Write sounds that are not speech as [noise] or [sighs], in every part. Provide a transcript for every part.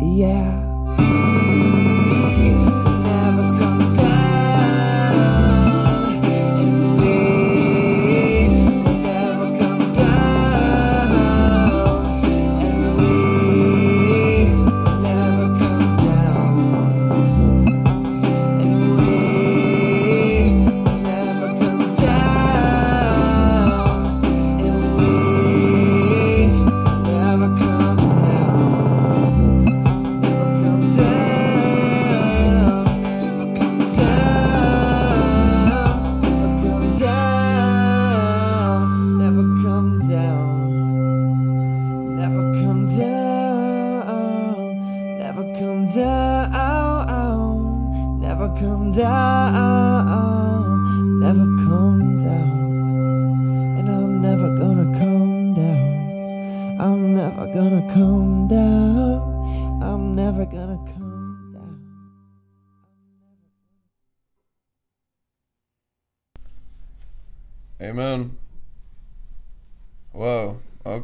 Yeah.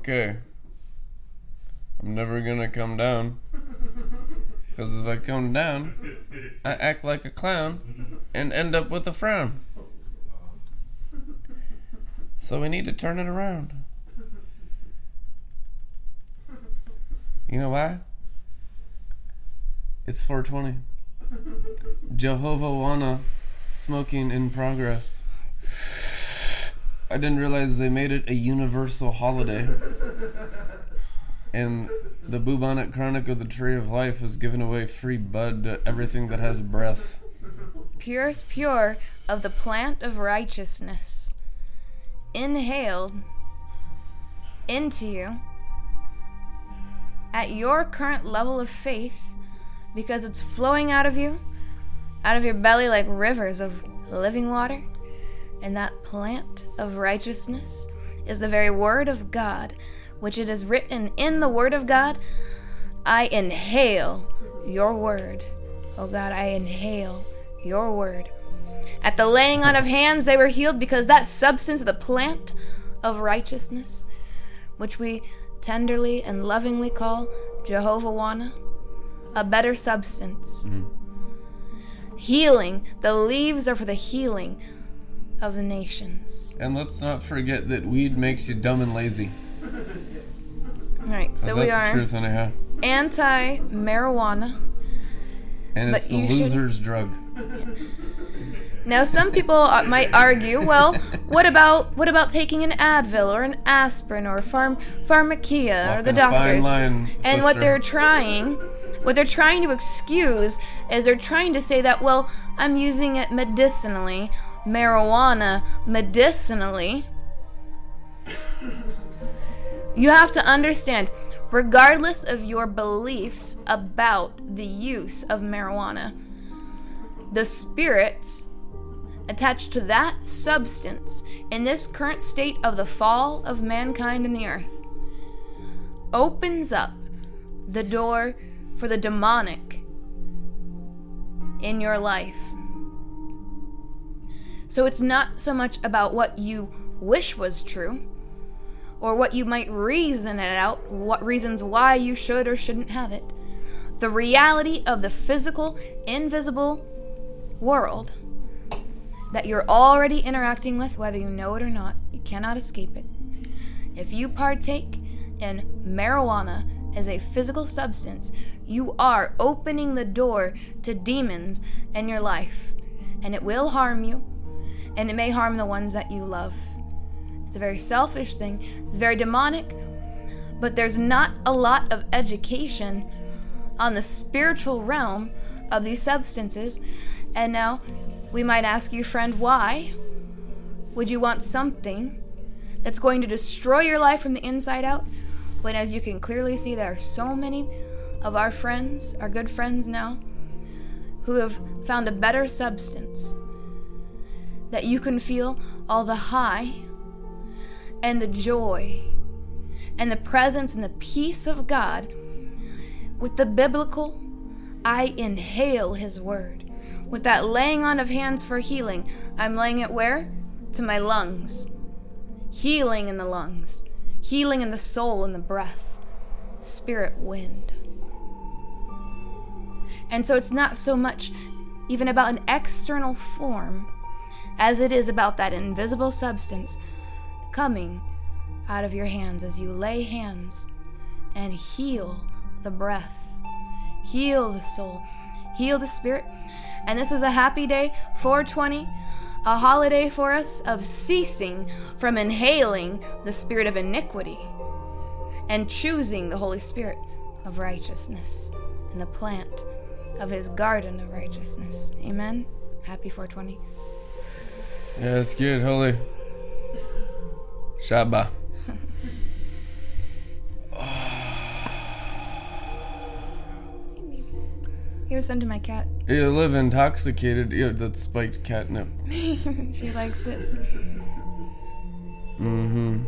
Okay. I'm never gonna come down. [laughs] Because if I come down, I act like a clown and end up with a frown. So we need to turn it around. You know why? It's 420. [laughs] Jehovah Wana smoking in progress. I didn't realize they made it a universal holiday. And the bubonic chronic of the tree of life has given away free bud to everything that has breath. purest pure of the plant of righteousness, inhaled into you at your current level of faith because it's flowing out of you, out of your belly like rivers of living water. And that plant of righteousness is the very word of God, which it is written in the word of God. I inhale your word. Oh God, I inhale your word. At the laying on of hands, they were healed because that substance, the plant of righteousness, which we tenderly and lovingly call Jehovah Wana, a better substance. Mm-hmm. Healing, the leaves are for the healing of the nations. And let's not forget that weed makes you dumb and lazy. All right, so we are anti marijuana. And it's the you should- loser's drug. Now, some people uh, might argue, well, [laughs] what about what about taking an Advil or an aspirin or pharm- pharmacia or the doctors? line, and what they're trying, what they're trying to excuse is they're trying to say that, well, I'm using it medicinally, marijuana medicinally. You have to understand, regardless of your beliefs about the use of marijuana, the spirits attached to that substance in this current state of the fall of mankind in the earth opens up the door for the demonic in your life. So it's not so much about what you wish was true or what you might reason it out, what reasons why you should or shouldn't have it. The reality of the physical, invisible world that you're already interacting with, whether you know it or not. You cannot escape it. If you partake in marijuana as a physical substance, you are opening the door to demons in your life. And it will harm you, and it may harm the ones that you love. It's a very selfish thing, it's very demonic, but there's not a lot of education on the spiritual realm of these substances. And now, we might ask you, friend, why would you want something that's going to destroy your life from the inside out? When, as you can clearly see, there are so many of our friends, our good friends now, who have found a better substance that you can feel all the high and the joy and the presence and the peace of God with the biblical I inhale his word With that laying on of hands for healing, I'm laying it where? To my lungs. Healing in the lungs, healing in the soul and the breath, spirit wind. And so it's not so much even about an external form as it is about that invisible substance coming out of your hands as you lay hands and heal the breath, heal the soul, heal the spirit. And this is a happy day, 420, a holiday for us of ceasing from inhaling the spirit of iniquity and choosing the Holy Spirit of righteousness and the plant of his garden of righteousness. Amen. Happy 420. Yeah, it's good. Holy. Shabbat. [sighs] Here's some to my cat. You live intoxicated. Yeah, that's spiked catnip. [laughs] she likes it. Mm-hmm.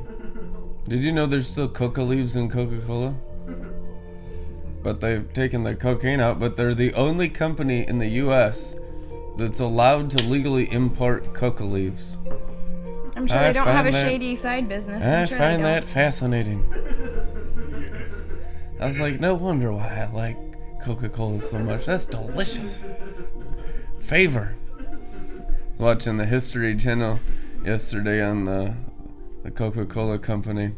Did you know there's still coca leaves in Coca-Cola? But they've taken the cocaine out, but they're the only company in the US that's allowed to legally import coca leaves. I'm sure I they don't have a that- shady side business. I I'm sure find that fascinating. I was like, no wonder why I like Coca-Cola so much. That's delicious. Favor. I was watching the History Channel yesterday on the the Coca-Cola company.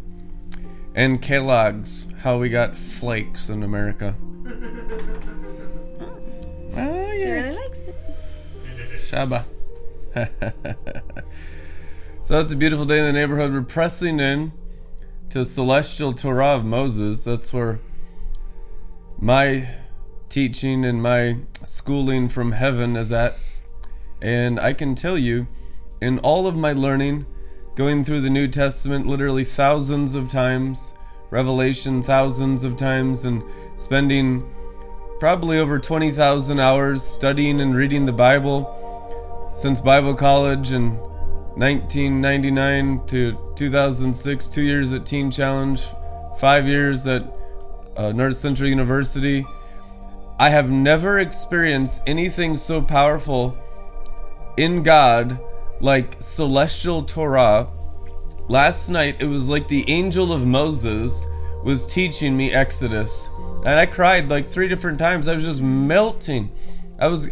And Kellogg's, how we got flakes in America. Oh, ah, She really likes it. Shaba. [laughs] so that's a beautiful day in the neighborhood. We're pressing in to Celestial Torah of Moses. That's where my teaching and my schooling from heaven is at. And I can tell you, in all of my learning, going through the New Testament literally thousands of times, Revelation thousands of times, and spending probably over 20,000 hours studying and reading the Bible since Bible college in 1999 to 2006, two years at Teen Challenge, five years at uh, North Central University. I have never experienced anything so powerful in God like celestial Torah. Last night, it was like the angel of Moses was teaching me Exodus. And I cried like three different times. I was just melting. I was,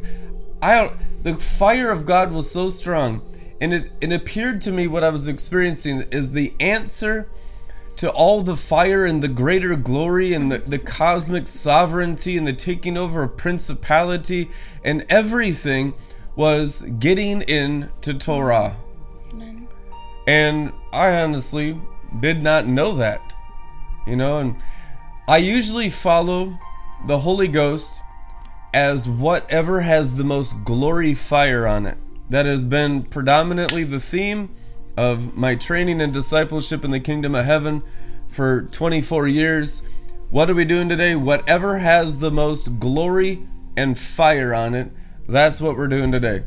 I don't, the fire of God was so strong. And it, it appeared to me what I was experiencing is the answer to all the fire and the greater glory and the, the cosmic sovereignty and the taking over of principality and everything was getting into Torah. Amen. And I honestly did not know that. You know, and I usually follow the Holy Ghost as whatever has the most glory fire on it. That has been predominantly the theme of my training and discipleship in the kingdom of heaven for 24 years. What are we doing today? Whatever has the most glory and fire on it, that's what we're doing today.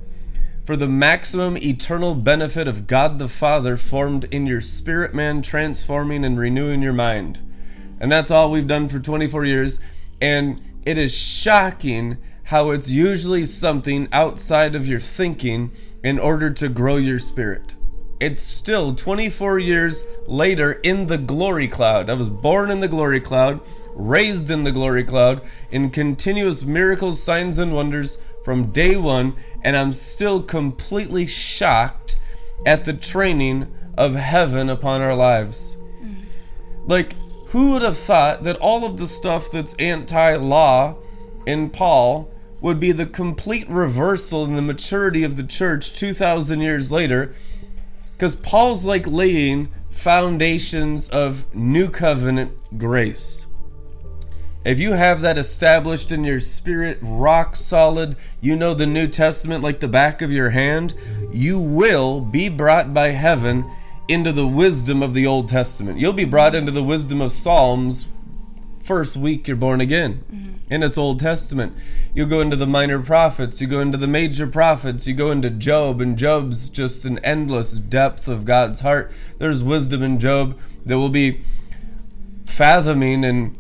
For the maximum eternal benefit of God the Father formed in your spirit man, transforming and renewing your mind. And that's all we've done for 24 years. And it is shocking how it's usually something outside of your thinking in order to grow your spirit. It's still 24 years later in the glory cloud. I was born in the glory cloud, raised in the glory cloud, in continuous miracles, signs, and wonders from day one, and I'm still completely shocked at the training of heaven upon our lives. Mm. Like, who would have thought that all of the stuff that's anti law in Paul would be the complete reversal in the maturity of the church 2,000 years later? Because Paul's like laying foundations of new covenant grace. If you have that established in your spirit, rock solid, you know the New Testament like the back of your hand, you will be brought by heaven into the wisdom of the Old Testament. You'll be brought into the wisdom of Psalms first week you're born again mm-hmm. in its Old Testament. You go into the minor prophets, you go into the major prophets, you go into Job, and Job's just an endless depth of God's heart. There's wisdom in Job that will be fathoming and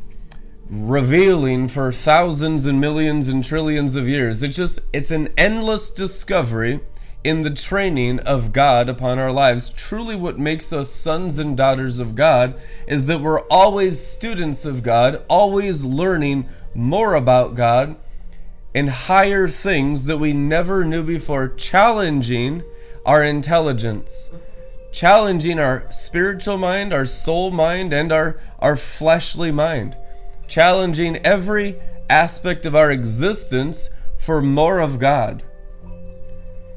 revealing for thousands and millions and trillions of years. It's just, it's an endless discovery in the training of God upon our lives. Truly, what makes us sons and daughters of God is that we're always students of God, always learning more about God and higher things that we never knew before, challenging our intelligence, challenging our spiritual mind, our soul mind, and our, our fleshly mind, challenging every aspect of our existence for more of God.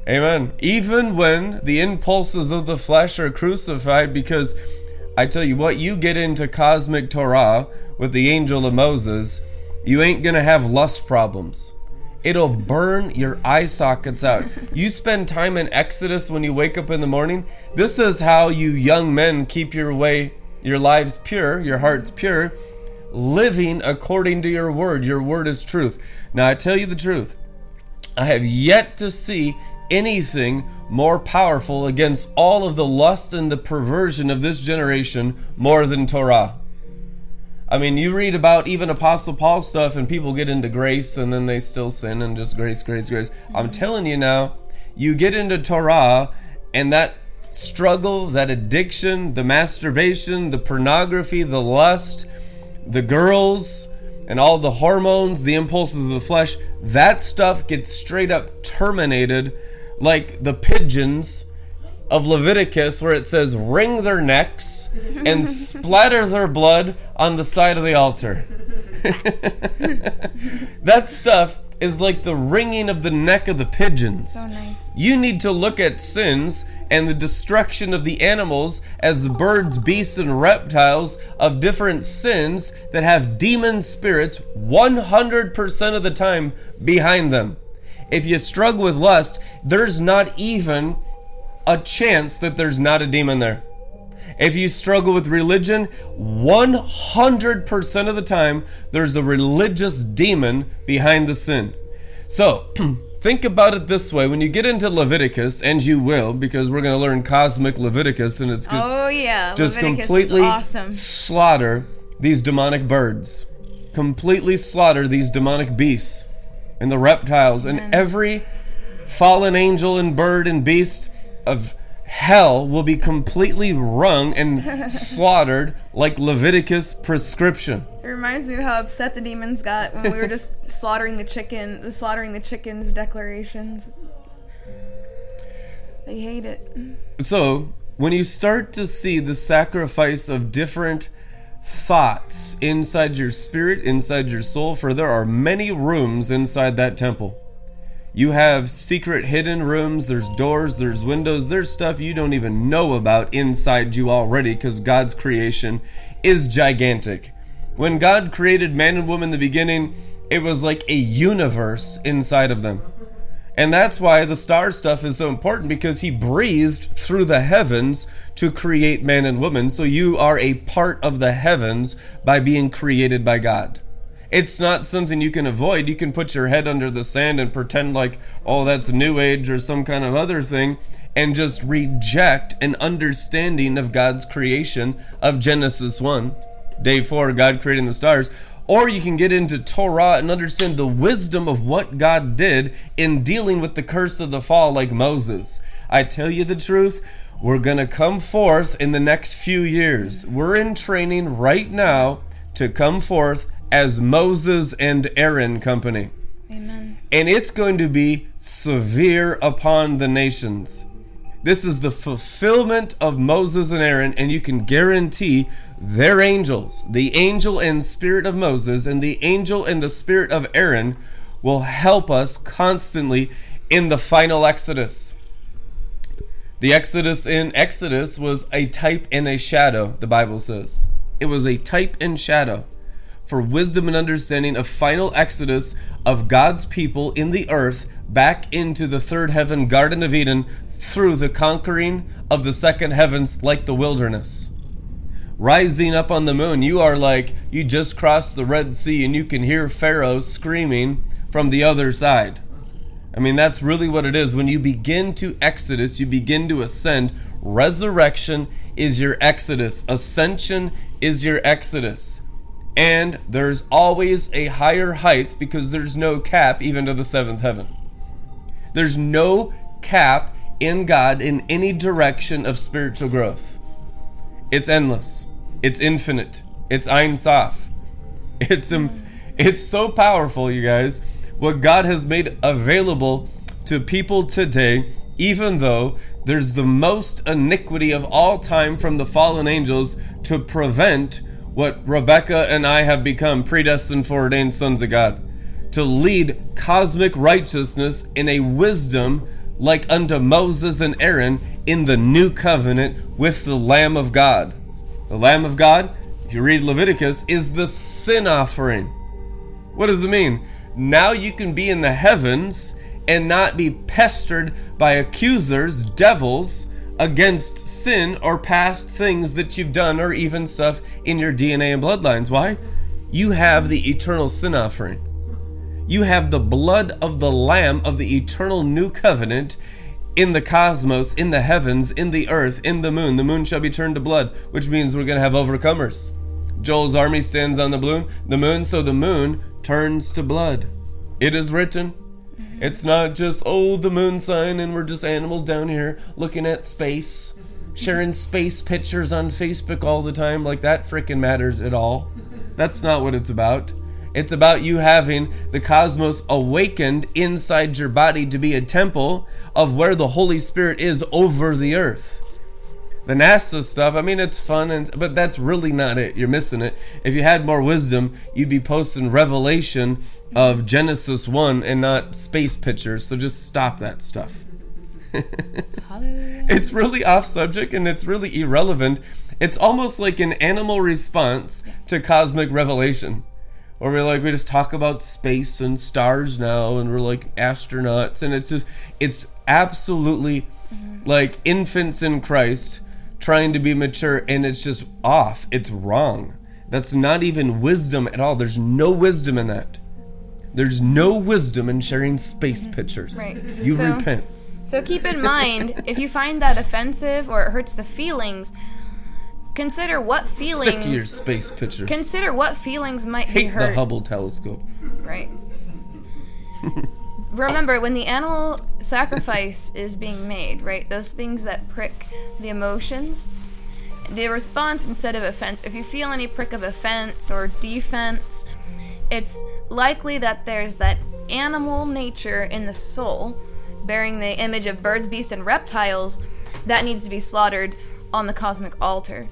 Amen. Even when the impulses of the flesh are crucified, because I tell you what, you get into cosmic Torah with the angel of Moses, you ain't going to have lust problems. It'll burn your eye sockets out. You spend time in Exodus when you wake up in the morning. This is how you young men keep your way, your lives pure, your hearts pure, living according to your word. Your word is truth. Now, I tell you the truth. I have yet to see anything more powerful against all of the lust and the perversion of this generation more than Torah. I mean, you read about even Apostle Paul stuff and people get into grace and then they still sin and just grace, grace, grace. I'm telling you now, you get into Torah and that struggle, that addiction, the masturbation, the pornography, the lust, the girls, and all the hormones, the impulses of the flesh, that stuff gets straight up terminated like the pigeons of Leviticus, where it says, wring their necks and splatter their blood on the side of the altar. [laughs] that stuff is like the wringing of the neck of the pigeons. So nice. You need to look at sins and the destruction of the animals as birds, beasts, and reptiles of different sins that have demon spirits 100% of the time behind them. If you struggle with lust, there's not even a chance that there's not a demon there. If you struggle with religion, 100% of the time, there's a religious demon behind the sin. So, [clears throat] think about it this way when you get into Leviticus, and you will, because we're going to learn cosmic Leviticus, and it's just, Oh yeah, just Leviticus completely awesome. slaughter these demonic birds, completely slaughter these demonic beasts and the reptiles and every fallen angel and bird and beast of hell will be completely wrung and [laughs] slaughtered like Leviticus prescription. It reminds me of how upset the demons got when we were just [laughs] slaughtering the chicken, the slaughtering the chickens declarations. They hate it. So, when you start to see the sacrifice of different thoughts inside your spirit, inside your soul, for there are many rooms inside that temple. You have secret hidden rooms, there's doors, there's windows, there's stuff you don't even know about inside you already because God's creation is gigantic. When God created man and woman in the beginning, it was like a universe inside of them. And that's why the star stuff is so important because he breathed through the heavens to create man and woman. So you are a part of the heavens by being created by God. It's not something you can avoid. You can put your head under the sand and pretend like, oh, that's New Age or some kind of other thing, and just reject an understanding of God's creation of Genesis 1. Day 4, God creating the stars. Or you can get into Torah and understand the wisdom of what God did in dealing with the curse of the fall, like Moses. I tell you the truth, we're going to come forth in the next few years. We're in training right now to come forth as Moses and Aaron company. Amen. And it's going to be severe upon the nations. This is the fulfillment of Moses and Aaron, and you can guarantee their angels, the angel and spirit of Moses, and the angel and the spirit of Aaron, will help us constantly in the final Exodus. The Exodus in Exodus was a type and a shadow, the Bible says. It was a type and shadow for wisdom and understanding of final exodus of God's people in the earth back into the third heaven, Garden of Eden, through the conquering of the second heavens like the wilderness. Rising up on the moon, you are like you just crossed the Red Sea and you can hear Pharaoh screaming from the other side. I mean, that's really what it is. When you begin to exodus, you begin to ascend. Resurrection is your exodus, ascension is your exodus. And there's always a higher height because there's no cap even to the seventh heaven. There's no cap in God in any direction of spiritual growth. It's endless. It's infinite. It's Ein Sof. It's um, it's so powerful, you guys. What God has made available to people today, even though there's the most iniquity of all time from the fallen angels to prevent what Rebecca and I have become predestined foreordained sons of God to lead cosmic righteousness in a wisdom like unto Moses and Aaron in the new covenant with the Lamb of God. The Lamb of God, if you read Leviticus, is the sin offering. What does it mean? Now you can be in the heavens and not be pestered by accusers, devils, against sin or past things that you've done or even stuff in your DNA and bloodlines. Why? You have the eternal sin offering. You have the blood of the Lamb of the eternal new covenant in the cosmos, in the heavens, in the earth, in the moon. The moon shall be turned to blood, which means we're going to have overcomers. Joel's army stands on the moon, the moon, so the moon turns to blood. It is written. Mm-hmm. It's not just, oh, the moon sign, and we're just animals down here looking at space, sharing [laughs] space pictures on Facebook all the time, like that freaking matters at all. That's not what it's about. It's about you having the cosmos awakened inside your body to be a temple of where the Holy Spirit is over the earth. The NASA stuff, I mean, it's fun, and but that's really not it. You're missing it. If you had more wisdom, you'd be posting Revelation of Genesis 1 and not space pictures, so just stop that stuff. [laughs] it's really off subject and it's really irrelevant. It's almost like an animal response to cosmic revelation. Or we're like, we just talk about space and stars now, and we're like astronauts, and it's just, it's absolutely mm-hmm. like infants in Christ trying to be mature, and it's just off. It's wrong. That's not even wisdom at all. There's no wisdom in that. There's no wisdom in sharing space mm-hmm. pictures. Right. You So- repent. So keep in mind, if you find that offensive or it hurts the feelings, consider what feelings. Sick of your space pictures. Consider what feelings might be Hate hurt. the Hubble telescope. Right. [laughs] Remember, when the animal sacrifice is being made, right? Those things that prick the emotions, the response instead of offense, if you feel any prick of offense or defense, it's likely that there's that animal nature in the soul, bearing the image of birds, beasts, and reptiles, that needs to be slaughtered on the cosmic altar.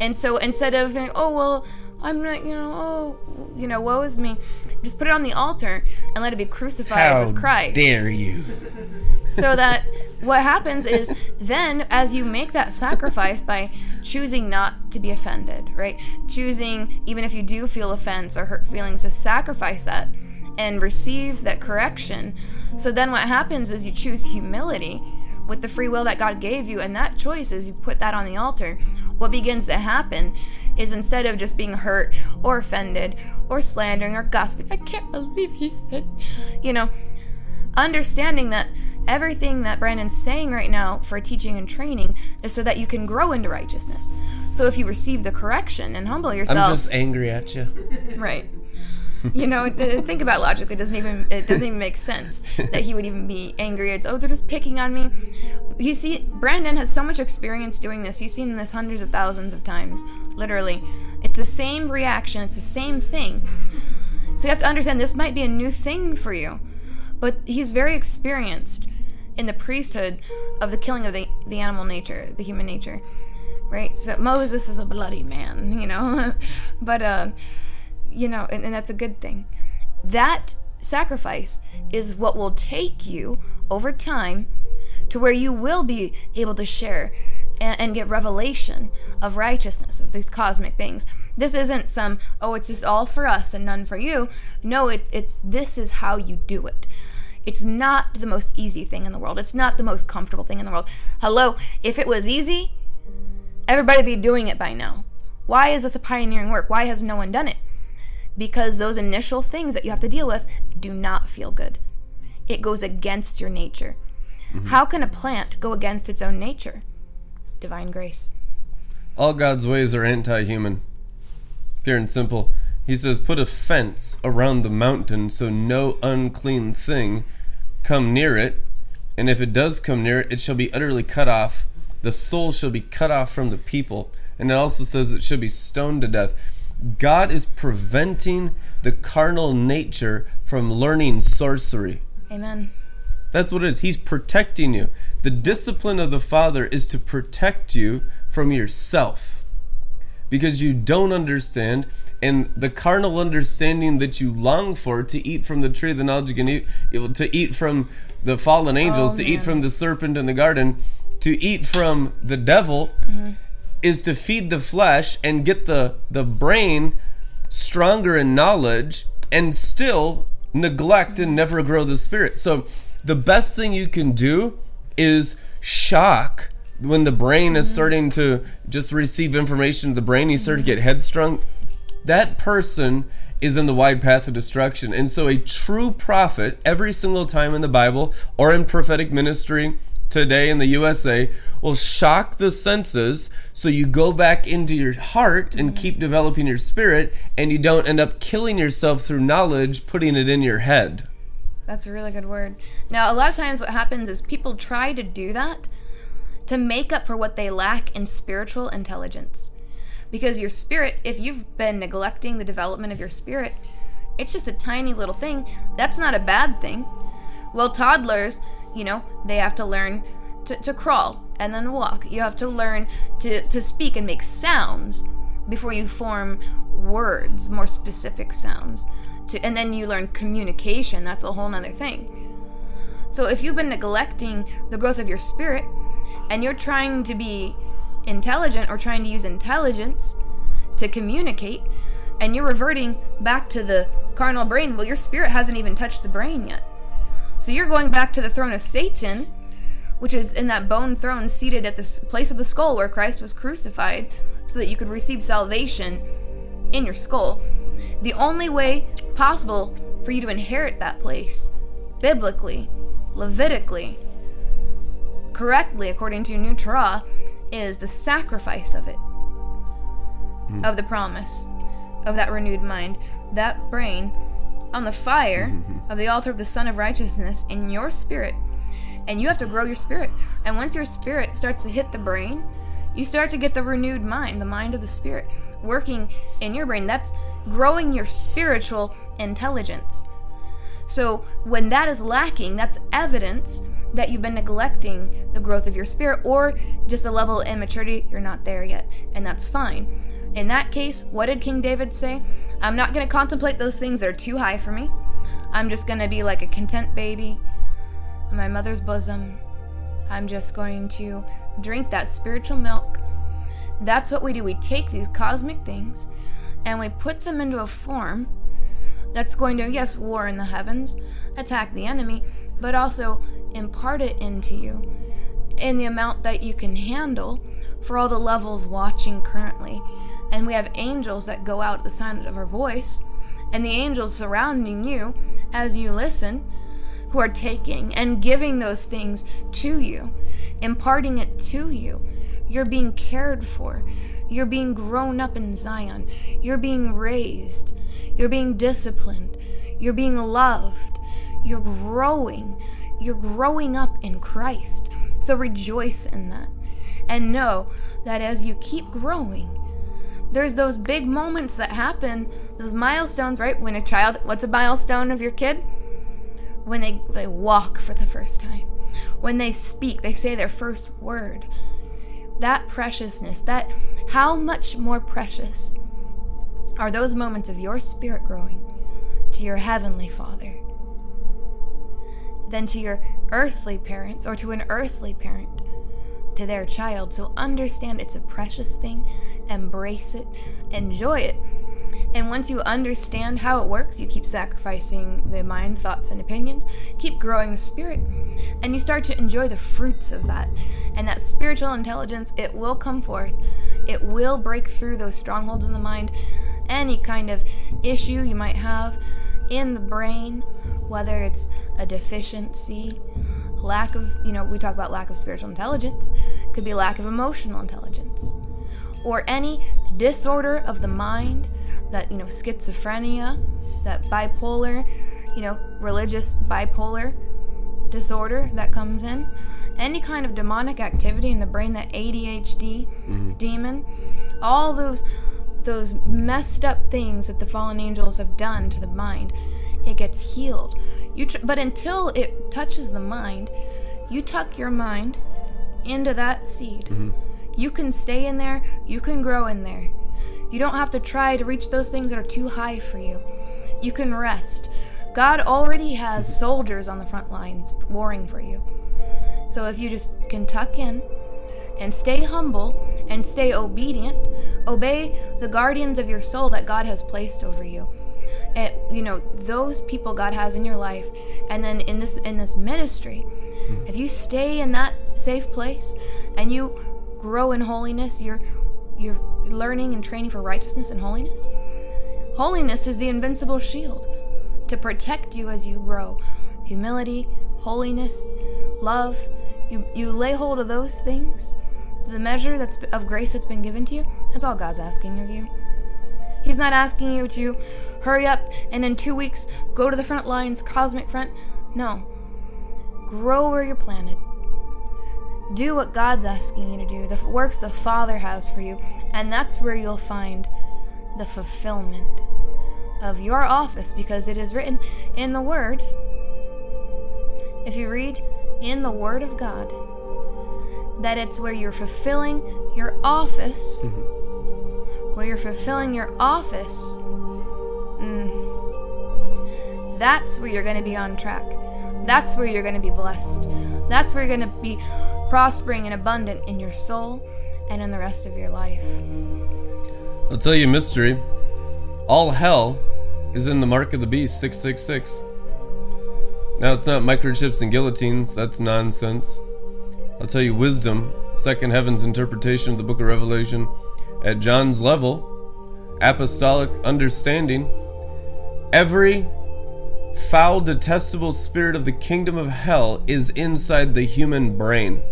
And so instead of being, oh, well, I'm not, you know, oh, you know, woe is me, just put it on the altar and let it be crucified with Christ. dare you? so that what happens is then as you make that sacrifice by choosing not to be offended right? Choosing even if you do feel offense or hurt feelings to sacrifice that and receive that correction. So then what happens is you choose humility with the free will that god gave you and that choice is you put that on the altar what begins to happen is instead of just being hurt or offended or slandering or gossiping i can't believe he said you know understanding that everything that Brandon's saying right now for teaching and training is so that you can grow into righteousness. So if you receive the correction and humble yourself, I'm just angry at you. right? You know, think about logically. It doesn't even it doesn't even make sense that he would even be angry. It's oh, they're just picking on me. You see, Brandon has so much experience doing this. He's seen this hundreds of thousands of times, literally. It's the same reaction. It's the same thing. So you have to understand this might be a new thing for you, but he's very experienced in the priesthood of the killing of the, the animal nature, the human nature, right? So Moses is a bloody man, [laughs] you know, but uh, you know, and, and that's a good thing. That sacrifice is what will take you over time to where you will be able to share and, and get revelation of righteousness of these cosmic things. This isn't some oh, it's just all for us and none for you. No, it's it's this is how you do it. It's not the most easy thing in the world. It's not the most comfortable thing in the world. Hello, if it was easy, everybody be doing it by now. Why is this a pioneering work? Why has no one done it? Because those initial things that you have to deal with do not feel good. It goes against your nature. Mm-hmm. How can a plant go against its own nature? Divine grace. All God's ways are anti human. Pure and simple. He says, Put a fence around the mountain so no unclean thing come near it. And if it does come near it, it shall be utterly cut off. The soul shall be cut off from the people. And it also says it should be stoned to death. God is preventing the carnal nature from learning sorcery. Amen. That's what it is. He's protecting you. The discipline of the Father is to protect you from yourself because you don't understand and the carnal understanding that you long for to eat from the tree of the knowledge of evil, to eat from the fallen angels, Oh, to eat from the serpent in the garden, to eat from the devil Mm-hmm. Is to feed the flesh and get the the brain stronger in knowledge and still neglect and never grow the spirit. So the best thing you can do is shock when the brain is mm-hmm. starting to just receive information the brain you start to get headstrong. That person is in the wide path of destruction. And so a true prophet every single time in the bible or in prophetic ministry today in the USA will shock the senses so you go back into your heart and keep developing your spirit and you don't end up killing yourself through knowledge putting it in your head That's a really good word. Now, a lot of times what happens is people try to do that to make up for what they lack in spiritual intelligence. Because your spirit, if you've been neglecting the development of your spirit, it's just a tiny little thing. That's not a bad thing. Well, toddlers, you know, they have to learn to, to crawl and then walk. You have to learn to, to speak and make sounds before you form words, more specific sounds. To, and then you learn communication. That's a whole nother thing. So if you've been neglecting the growth of your spirit and you're trying to be intelligent or trying to use intelligence to communicate and you're reverting back to the carnal brain, well, your spirit hasn't even touched the brain yet. So you're going back to the throne of Satan, which is in that bone throne seated at the place of the skull where Christ was crucified, so that you could receive salvation in your skull. The only way possible for you to inherit that place, biblically, Levitically, correctly according to New Torah, is the sacrifice of it, hmm. of the promise, of that renewed mind, that brain, on the fire mm-hmm. of the altar of the Son of Righteousness in your spirit. And you have to grow your spirit. And once your spirit starts to hit the brain, you start to get the renewed mind, the mind of the spirit, working in your brain. That's growing your spiritual intelligence. So when that is lacking, that's evidence that you've been neglecting the growth of your spirit or just a level of immaturity, you're not there yet. And that's fine. In that case, what did King David say? I'm not to contemplate those things that are too high for me. I'm just to be like a content baby in my mother's bosom. I'm just going to drink that spiritual milk. That's what we do. We take these cosmic things and we put them into a form that's going to, yes, war in the heavens, attack the enemy, but also impart it into you in the amount that you can handle for all the levels watching currently. And we have angels that go out at the sound of our voice, and the angels surrounding you as you listen, who are taking and giving those things to you, imparting it to you. You're being cared for. You're being grown up in Zion. You're being raised. You're being disciplined. You're being loved. You're growing. You're growing up in Christ. So rejoice in that. And know that as you keep growing, there's those big moments that happen, those milestones, right? When a child, what's a milestone of your kid? When they, they walk for the first time, when they speak, they say their first word. That preciousness, that how much more precious are those moments of your spirit growing to your heavenly Father than to your earthly parents or to an earthly parent to their child. So understand it's a precious thing, embrace it, enjoy it. And once you understand how it works, you keep sacrificing the mind, thoughts, and opinions, keep growing the spirit, and you start to enjoy the fruits of that. And that spiritual intelligence, it will come forth. It will break through those strongholds in the mind, any kind of issue you might have in the brain, whether it's a deficiency, lack of, you know, we talk about lack of spiritual intelligence, could be lack of emotional intelligence, or any disorder of the mind that you know schizophrenia, that bipolar, you know religious bipolar disorder that comes in, any kind of demonic activity in the brain, that ADHD mm-hmm. demon, all those those messed up things that the fallen angels have done to the mind, it gets healed. You tr- but until it touches the mind, you tuck your mind into that seed. Mm-hmm. You can stay in there, you can grow in there. You don't have to try to reach those things that are too high for you. You can rest. God already has mm-hmm. soldiers on the front lines warring for you. So if you just can tuck in and stay humble and stay obedient, obey the guardians of your soul that God has placed over you. And, you know, those people God has in your life and then in this in this ministry, hmm. if you stay in that safe place and you grow in holiness, you're you're learning and training for righteousness and holiness. Holiness is the invincible shield to protect you as you grow. Humility, holiness, love. You you lay hold of those things. The measure that's of grace that's been given to you. That's all God's asking of you. He's not asking you to hurry up and in two weeks go to the front lines, cosmic front. No. Grow where you're planted. Do what God's asking you to do, the works the Father has for you, and that's where you'll find the fulfillment of your office because it is written in the Word. If you read in the Word of God, that it's where you're fulfilling your office, mm-hmm. where you're fulfilling your office, mm, that's where you're going to be on track. That's where you're going to be blessed. That's where you're going to be prospering and abundant in your soul and in the rest of your life. I'll tell you a mystery. All hell is in the mark of the beast 666. Now, it's not microchips and guillotines, that's nonsense. I'll tell you wisdom, second heaven's interpretation of the book of Revelation at John's level, apostolic understanding. Every foul, detestable spirit of the kingdom of hell is inside the human brain.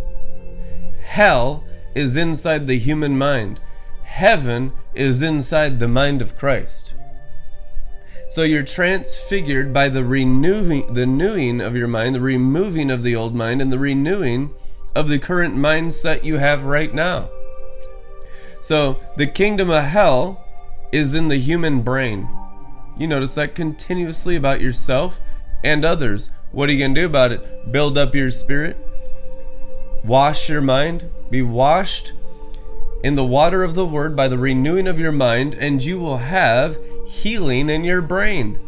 Hell is inside the human mind. Heaven is inside the mind of Christ. So you're transfigured by the renewing the renewing of your mind, the removing of the old mind and the renewing of the current mindset you have right now. So the kingdom of hell is in the human brain. You notice that continuously about yourself and others. What are you going to do about it? Build up your spirit, wash your mind, be washed in the water of the word by the renewing of your mind, and you will have healing in your brain.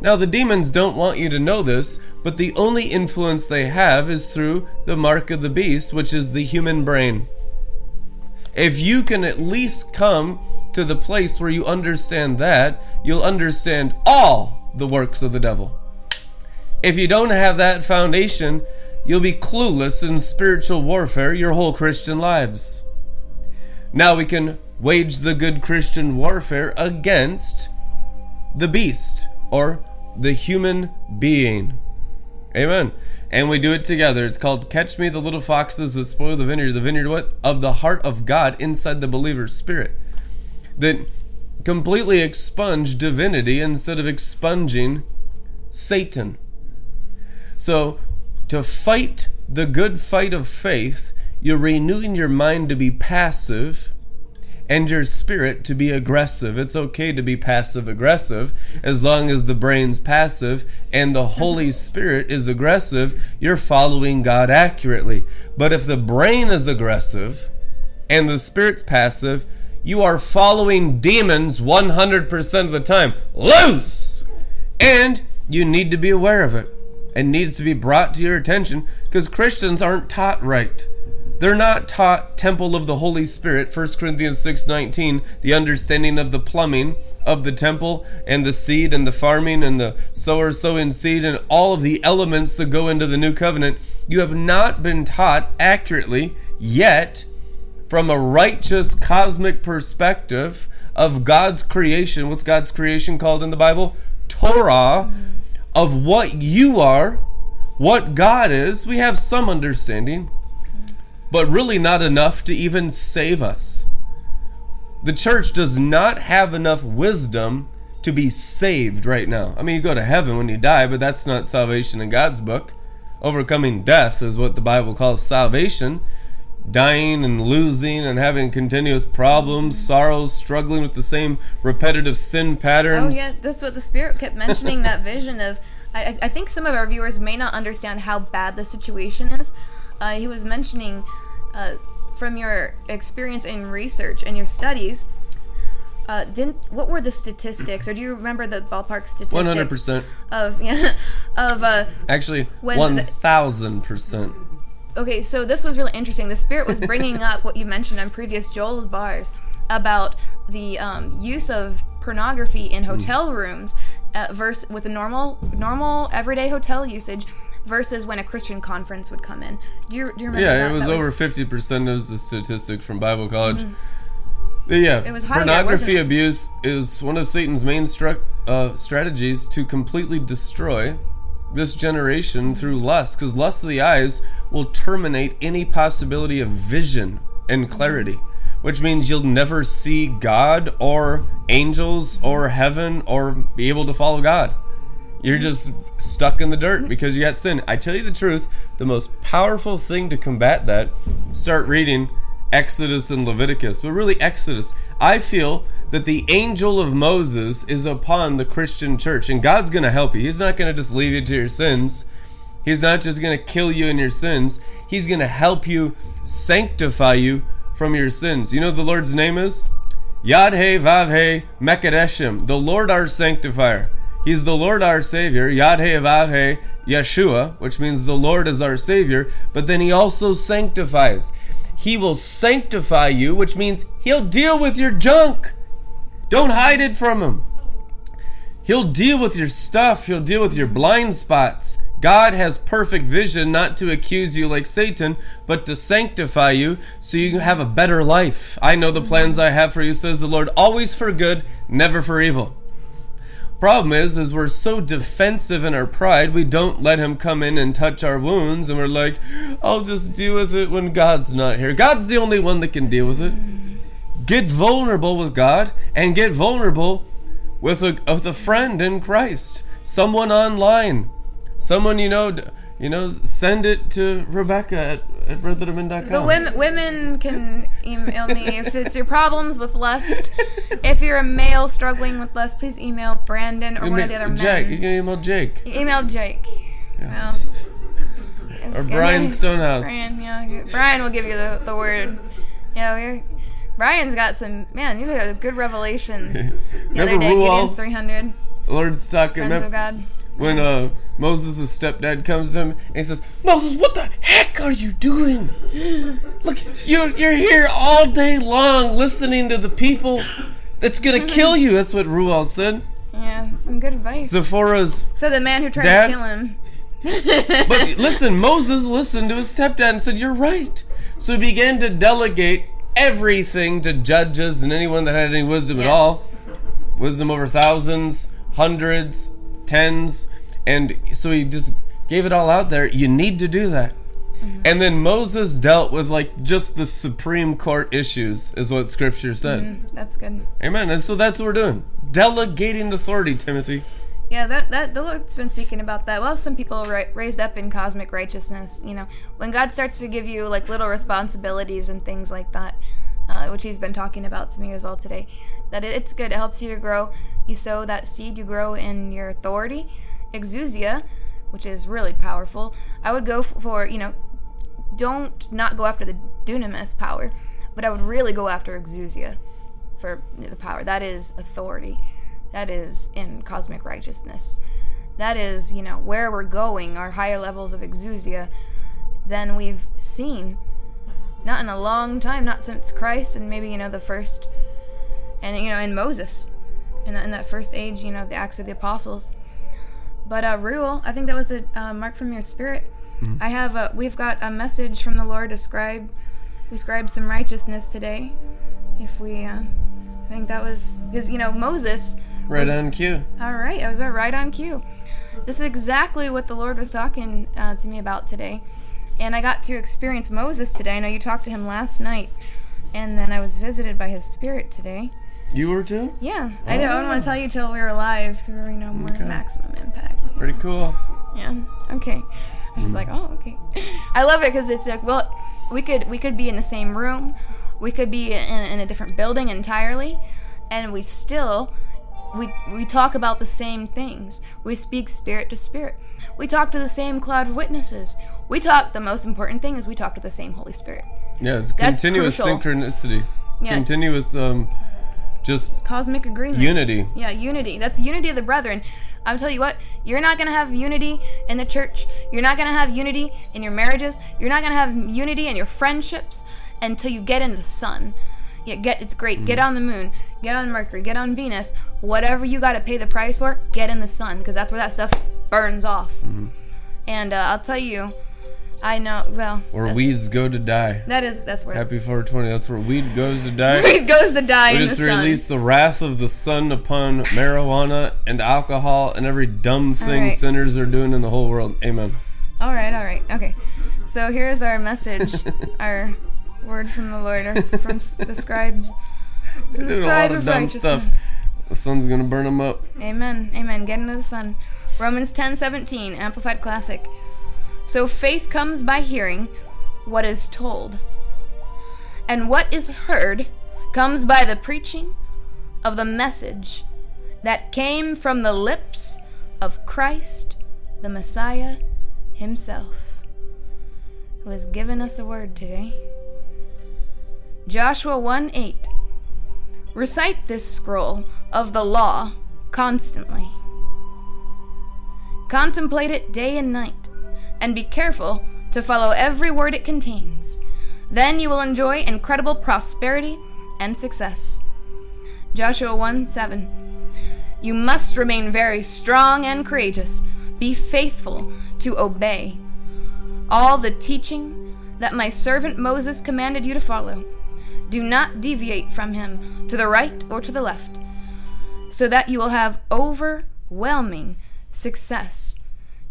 Now, the demons don't want you to know this, but the only influence they have is through the mark of the beast, which is the human brain. If you can at least come to the place where you understand that, you'll understand all the works of the devil. If you don't have that foundation, you'll be clueless in spiritual warfare your whole Christian lives. Now we can wage the good Christian warfare against the beast or the human being. Amen. And we do it together. It's called Catch Me the Little Foxes That Spoil the Vineyard. The vineyard what? Of the heart of God inside the believer's spirit. That completely expunge divinity instead of expunging Satan. So, to fight the good fight of faith, you're renewing your mind to be passive and your spirit to be aggressive. It's okay to be passive aggressive as long as the brain's passive and the Holy Spirit is aggressive, you're following God accurately. But if the brain is aggressive and the spirit's passive, you are following demons 100% of the time. Loose! And you need to be aware of it. It needs to be brought to your attention because Christians aren't taught right. They're not taught temple of the Holy Spirit, 1 Corinthians 6:19, the understanding of the plumbing of the temple and the seed and the farming and the sower sowing seed and all of the elements that go into the new covenant. You have not been taught accurately yet from a righteous cosmic perspective of God's creation. What's God's creation called in the Bible? Torah of what you are, what God is. We have some understanding but really not enough to even save us. The church does not have enough wisdom to be saved right now. I mean, you go to heaven when you die, but that's not salvation in God's book. Overcoming death is what the Bible calls salvation. Dying and losing and having continuous problems, sorrows, struggling with the same repetitive sin patterns. Oh yeah, that's what the spirit kept mentioning. that vision of, I, I think some of our viewers may not understand how bad the situation is. Uh, he was mentioning, uh, from your experience in research and your studies, uh, didn't what were the statistics, or do you remember the ballpark statistics? One hundred percent. of yeah, [laughs] of uh, Actually, one thousand percent. Okay, so this was really interesting. The spirit was bringing up what you mentioned on previous Joel's bars about the um, use of pornography in Hmm. hotel rooms uh, versus with a normal, normal everyday hotel usage versus when a Christian conference would come in. Do you, do you remember? Yeah, that? it was That over fifty percent. of the statistic from Bible college. Yeah, Mm-hmm. It was higher, pornography abuse is one of Satan's main stru- uh, strategies to completely destroy this generation through lust, because lust of the eyes will terminate any possibility of vision and clarity, which means you'll never see God or angels or heaven or be able to follow God. You're just stuck in the dirt because you got sin. I tell you the truth, the most powerful thing to combat that, start reading Exodus and Leviticus, but really Exodus. I feel that the angel of Moses is upon the Christian church, and God's going to help you. He's not going to just leave you to your sins. He's not just going to kill you in your sins. He's going to help you sanctify you from your sins. You know the Lord's name is? Yad He Vav He Mekadeshim, the Lord our sanctifier. He's the Lord our Savior, Yad He Vav He Yeshua, which means the Lord is our Savior, but then He also sanctifies. He will sanctify you, which means He'll deal with your junk. Don't hide it from Him. He'll deal with your stuff, He'll deal with your blind spots. God has perfect vision not to accuse you like Satan, but to sanctify you so you can have a better life. I know the plans I have for you, says the Lord, always for good, never for evil. Problem is, is we're so defensive in our pride, we don't let him come in and touch our wounds, and we're like, I'll just deal with it when God's not here. God's the only one that can deal with it. Get vulnerable with God and get vulnerable with a, with a friend in Christ, someone online, someone you know, you know, send it to Rebecca at, at. The women, women can email me if it's your problems with lust. If you're a male struggling with lust, please email Brandon or one of the other Jack, you can email Jake Email Jake. Well, it's or Brian Stonehouse. Brian, yeah, Brian will give you the, the word. Yeah, you're, Brian's got some man. You got good revelations. [laughs] The Remember other day, Ruel? Gideon's 300 Lord's talking. friends of God. When uh Moses' stepdad comes to him and he says, Moses, what the heck are you doing? Look, you're you're here all day long listening to the people that's gonna kill you. That's what Ruel said. Yeah, some good advice. Zipporah's So the man who tried Dad? to kill him. [laughs] But listen, Moses listened to his stepdad and said, You're right. So he began to delegate everything to judges and anyone that had any wisdom at all. Wisdom over thousands, hundreds, tens, and so he just gave it all out there. You need to do that. And then Moses dealt with like just the Supreme Court issues, is what Scripture said. That's good. Amen. And so that's what we're doing, delegating authority, Timothy. Yeah, that that the Lord's been speaking about that. Well, some people raised up in cosmic righteousness. You know, when God starts to give you like little responsibilities and things like that, uh, which He's been talking about to me as well today. That it's good. It helps you to grow. You sow that seed. You grow in your authority, exousia, which is really powerful. I would go for you know, don't not go after the dunamis power, but I would really go after exousia for the power. That is authority. That is in cosmic righteousness. That is, you know, where we're going, our higher levels of exousia than we've seen. Not in a long time, not since Christ, and maybe, you know, the first, and, you know, in Moses, in, that- in that first age, you know, the Acts of the Apostles. But, uh, Ruel, I think that was a uh, mark from your spirit. I have, a, we've got a message from the Lord to scribe, describe some righteousness today. If we, uh, I think that was, because, you know, Moses, Right was- on cue. all right, that was our right on cue. This is exactly what the Lord was talking uh, to me about today. And I got to experience Moses today. I know you talked to him last night. And then I was visited by his spirit today. You were too? Yeah, I didn't want to tell you till we were live. Because we know more Okay. maximum impact. Pretty cool. Yeah. Okay. I was like, oh, okay. [laughs] I love it because it's like, well, we could we could be in the same room, we could be in, in a different building entirely, and we still we we talk about the same things. We speak spirit to spirit. We talk to the same cloud of witnesses. We talk. The most important thing is we talk to the same Holy Spirit. Yeah, it's That's continuous crucial. synchronicity. Yeah. Continuous um just Cosmic agreement. unity. Yeah, unity. That's unity of the brethren. I'm telling you what, you're not going to have unity in the church. You're not going to have unity in your marriages. You're not going to have unity in your friendships until you get into the sun. Yeah, get it's great. Get on the moon. Get on Mercury. Get on Venus. Whatever you got to pay the price for, get in the sun because that's where that stuff burns off. And uh, I'll tell you, I know. Well, Where weeds go to die. that is that's where Happy 420. That's where weed goes to die. [laughs] it goes to die We in the just sun. release the wrath of the sun upon marijuana and alcohol and every dumb thing right. sinners are doing in the whole world. Amen. All right, all right, okay. So here's our message, [laughs] our word from the Lord, our, from the scribes, [laughs] from the scribe lot of of righteousness. stuff. The sun's gonna burn them up. Amen, amen. Get into the sun. Romans 10 17, Amplified Classic. So faith comes by hearing what is told, and what is heard comes by the preaching of the message that came from the lips of Christ, the Messiah Himself, who has given us a word today. Joshua 1 8. Recite this scroll of the law constantly. Contemplate it day and night, and be careful to follow every word it contains. Then you will enjoy incredible prosperity and success. Joshua 1 7. You must remain very strong and courageous. Be faithful to obey all the teaching that my servant Moses commanded you to follow. Do not deviate from him to the right or to the left, so that you will have overwhelming success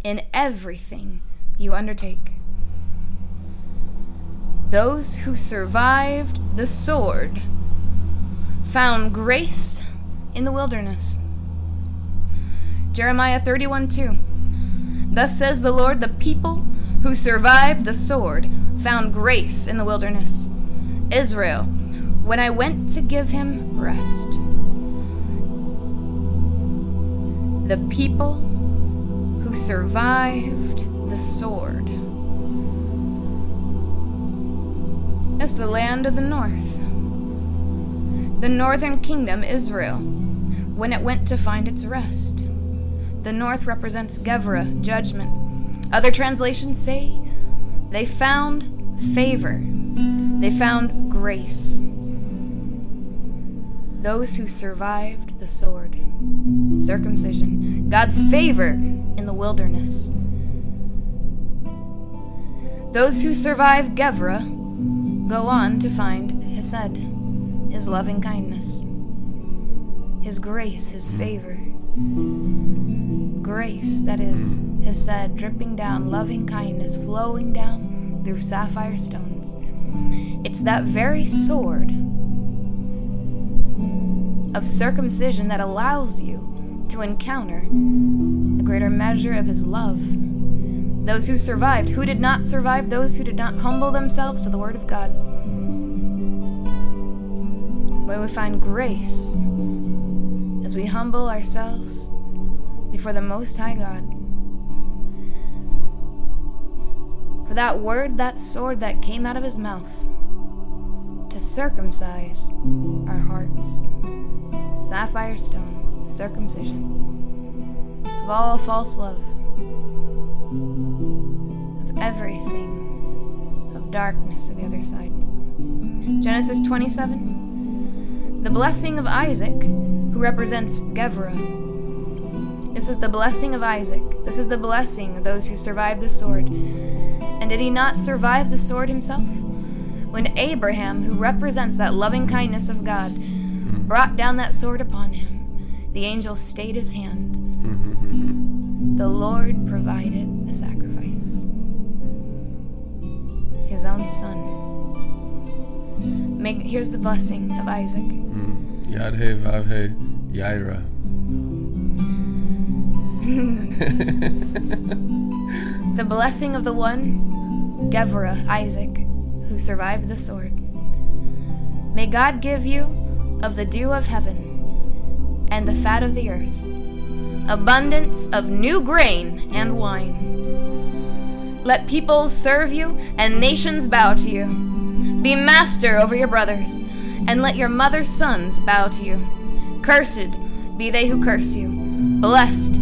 in everything you undertake. Those who survived the sword found grace in the wilderness. Jeremiah 31 2. Thus says the Lord, the people who survived the sword found grace in the wilderness. Israel, when I went to give him rest. The people who survived the sword. That's the land of the north. The northern kingdom, Israel, when it went to find its rest. The north represents Gevra, judgment. Other translations say they found favor, they found grace. Those who survived the sword, circumcision, God's favor in the wilderness. Those who survive Gevra go on to find Hesed, His loving kindness, His grace, His favor. Grace, that is Hesed, dripping down, loving kindness, flowing down through sapphire stones. It's that very sword of circumcision that allows you to encounter the greater measure of His love. Those who survived, who did not survive, those who did not humble themselves to the Word of God. Where we find grace as we humble ourselves before the Most High God. For that word, that sword that came out of his mouth to circumcise our hearts. Sapphire stone, circumcision of all false love, everything, of darkness on the other side. Genesis 27. The blessing of Isaac, who represents Gevra. This is the blessing of Isaac. This is the blessing of those who survived the sword. And did he not survive the sword himself? When Abraham, who represents that loving kindness of God, brought down that sword upon him, the angel stayed his hand. Mm-hmm. The Lord provided the sacrifice his own son. May, here's the blessing of Isaac. Hmm. Yadhe Vavhe Yaira. [laughs] The blessing of the one, Gevurah, Isaac, who survived the sword. May God give you of the dew of heaven and the fat of the earth, abundance of new grain and wine. Let peoples serve you and nations bow to you. Be master over your brothers, and let your mother's sons bow to you. Cursed be they who curse you, blessed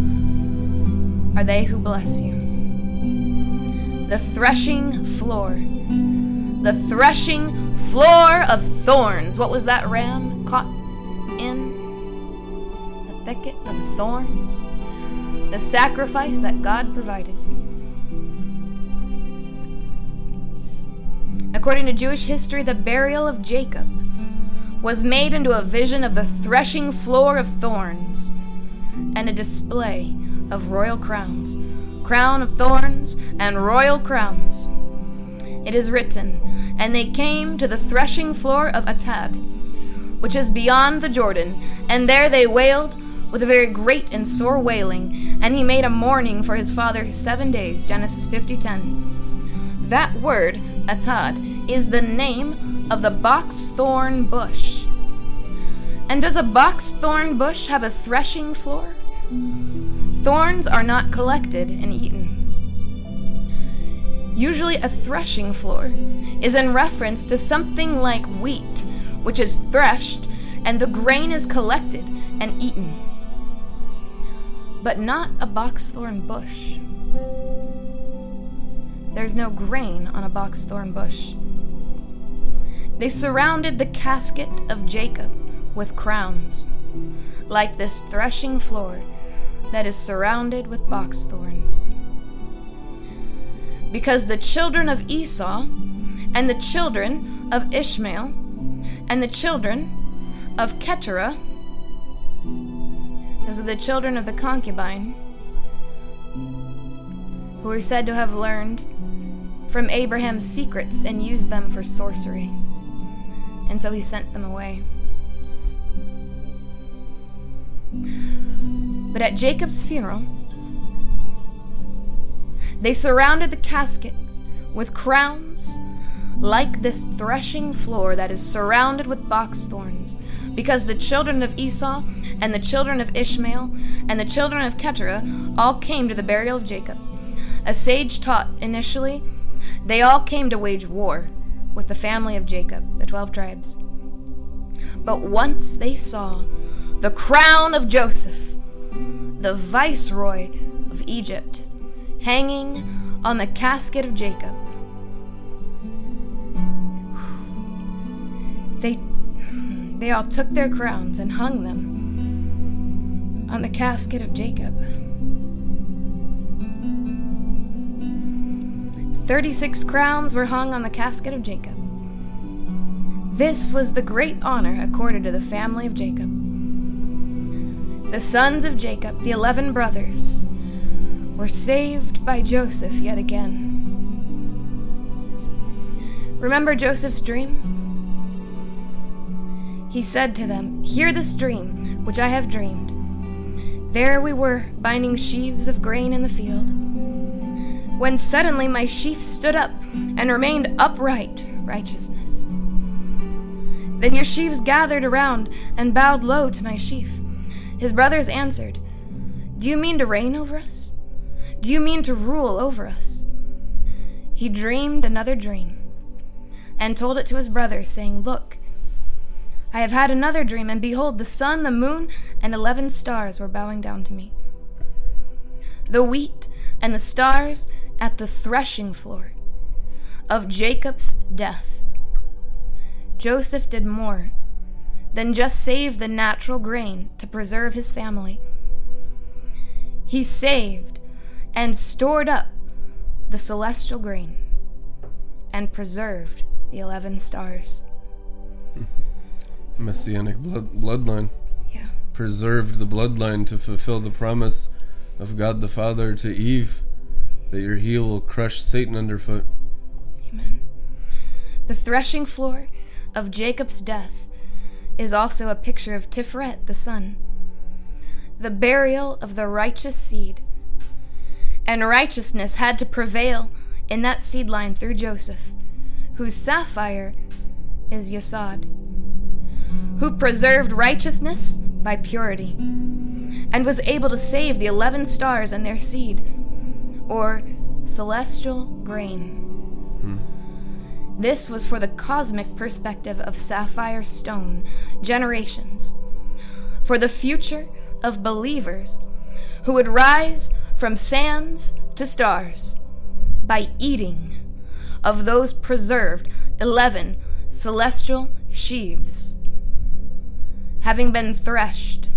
are they who bless you. The threshing floor. The threshing floor of thorns. What was that ram caught in? The thicket of thorns. The sacrifice that God provided. According to Jewish history, the burial of Jacob was made into a vision of the threshing floor of thorns and a display of royal crowns, crown of thorns and royal crowns. It is written, And they came to the threshing floor of Atad, which is beyond the Jordan, and there they wailed with a very great and sore wailing, and he made a mourning for his father seven days. Genesis 50:10. That word, Atad, is the name of the box thorn bush. And does a box thorn bush have a threshing floor? Thorns are not collected and eaten. Usually, a threshing floor is in reference to something like wheat, which is threshed and the grain is collected and eaten. But not a boxthorn bush. There's no grain on a boxthorn bush. They surrounded the casket of Jacob with crowns, like this threshing floor that is surrounded with box thorns. Because the children of Esau and the children of Ishmael and the children of Keturah, those are the children of the concubine, who are said to have learned from Abraham's secrets and used them for sorcery. And so he sent them away. But at Jacob's funeral, they surrounded the casket with crowns like this threshing floor that is surrounded with box thorns, because the children of Esau and the children of Ishmael and the children of Keturah all came to the burial of Jacob. A sage taught initially, they all came to wage war with the family of Jacob, the twelve tribes. But once they saw the crown of Joseph, the viceroy of Egypt, hanging on the casket of Jacob. They, they all took their crowns and hung them on the casket of Jacob. 36 crowns were hung on the casket of Jacob. This was the great honor accorded to the family of Jacob. The sons of Jacob, the eleven brothers, were saved by Joseph yet again. Remember Joseph's dream? He said to them, Hear this dream which I have dreamed. There we were, binding sheaves of grain in the field, when suddenly my sheaf stood up and remained upright, righteousness. Then your sheaves gathered around and bowed low to my sheaf. His brothers answered, Do you mean to reign over us? Do you mean to rule over us? He dreamed another dream and told it to his brothers, saying, Look, I have had another dream, and behold, the sun, the moon, and eleven stars were bowing down to me. The wheat and the stars at the threshing floor of Jacob's death. Joseph did more than just save the natural grain to preserve his family. He saved and stored up the celestial grain and preserved the 11 stars. [laughs] Messianic blood, bloodline. Yeah. Preserved the bloodline to fulfill the promise of God the Father to Eve that your heel will crush Satan underfoot. Amen. The threshing floor of Jacob's death is also a picture of Tiferet the sun, the burial of the righteous seed. And righteousness had to prevail in that seed line through Joseph, whose sapphire is Yesod, who preserved righteousness by purity, and was able to save the eleven stars and their seed, or celestial grain. This was for the cosmic perspective of sapphire stone, generations, for the future of believers who would rise from sands to stars by eating of those preserved 11 celestial sheaves, having been threshed.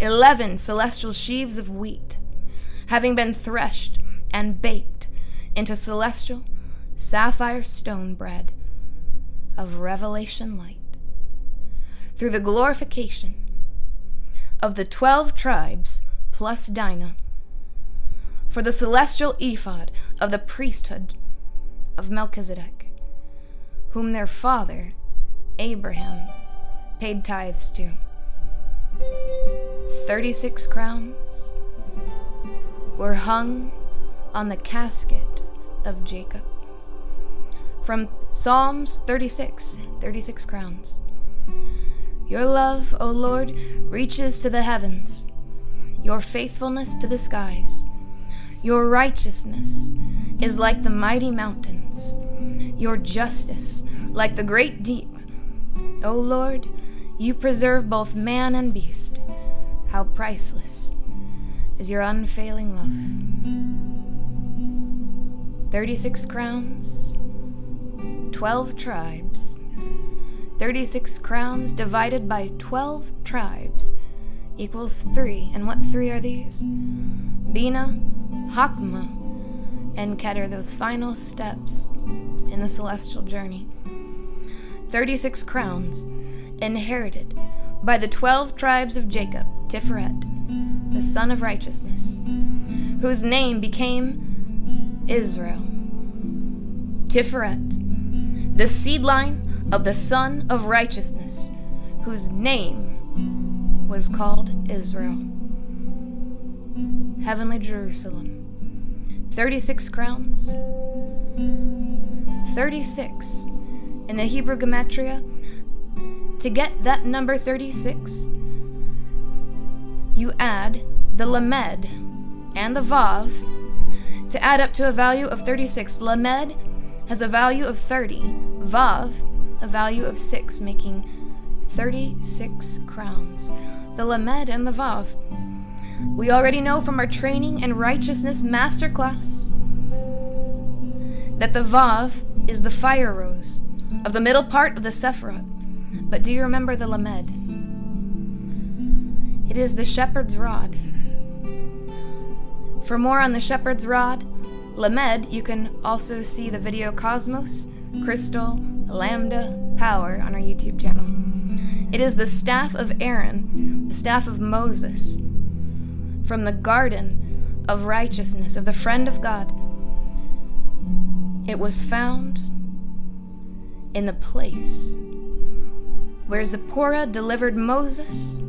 11 celestial sheaves of wheat, having been threshed and baked into celestial sapphire stone bread of revelation light through the glorification of the twelve tribes plus Dinah for the celestial ephod of the priesthood of Melchizedek, whom their father, Abraham, paid tithes to. Thirty six crowns were hung on the casket of Jacob from Psalms 36 36 crowns. Your love, O Lord, reaches to the heavens, your faithfulness to the skies. Your righteousness is like the mighty mountains, your justice like the great deep. O Lord, you preserve both man and beast. How priceless is your unfailing love. 36 crowns 12 tribes. 36 crowns divided by 12 tribes equals 3. And what three are these? Bina, Hakma, and Keter, those final steps in the celestial journey. 36 crowns inherited by the 12 tribes of Jacob, Tiferet, the son of righteousness, whose name became Israel. Tiferet, the seed line of the Son of Righteousness, whose name was called Israel. Heavenly Jerusalem. 36 crowns. 36 in the Hebrew Gematria. To get that number 36, you add the Lamed and the Vav to add up to a value of 36. Lamed has a value of 30, Vav a value of 6, making 36 crowns. The Lamed and the Vav. We already know from our training and righteousness masterclass that the Vav is the fire rose of the middle part of the Sephirot. But do you remember the Lamed? It is the shepherd's rod. For more on the shepherd's rod, Lamed, you can also see the video Cosmos, Crystal, Lambda, Power on our YouTube channel. It is the staff of Aaron, the staff of Moses, from the garden of righteousness, of the friend of God. It was found in the place where Zipporah delivered Moses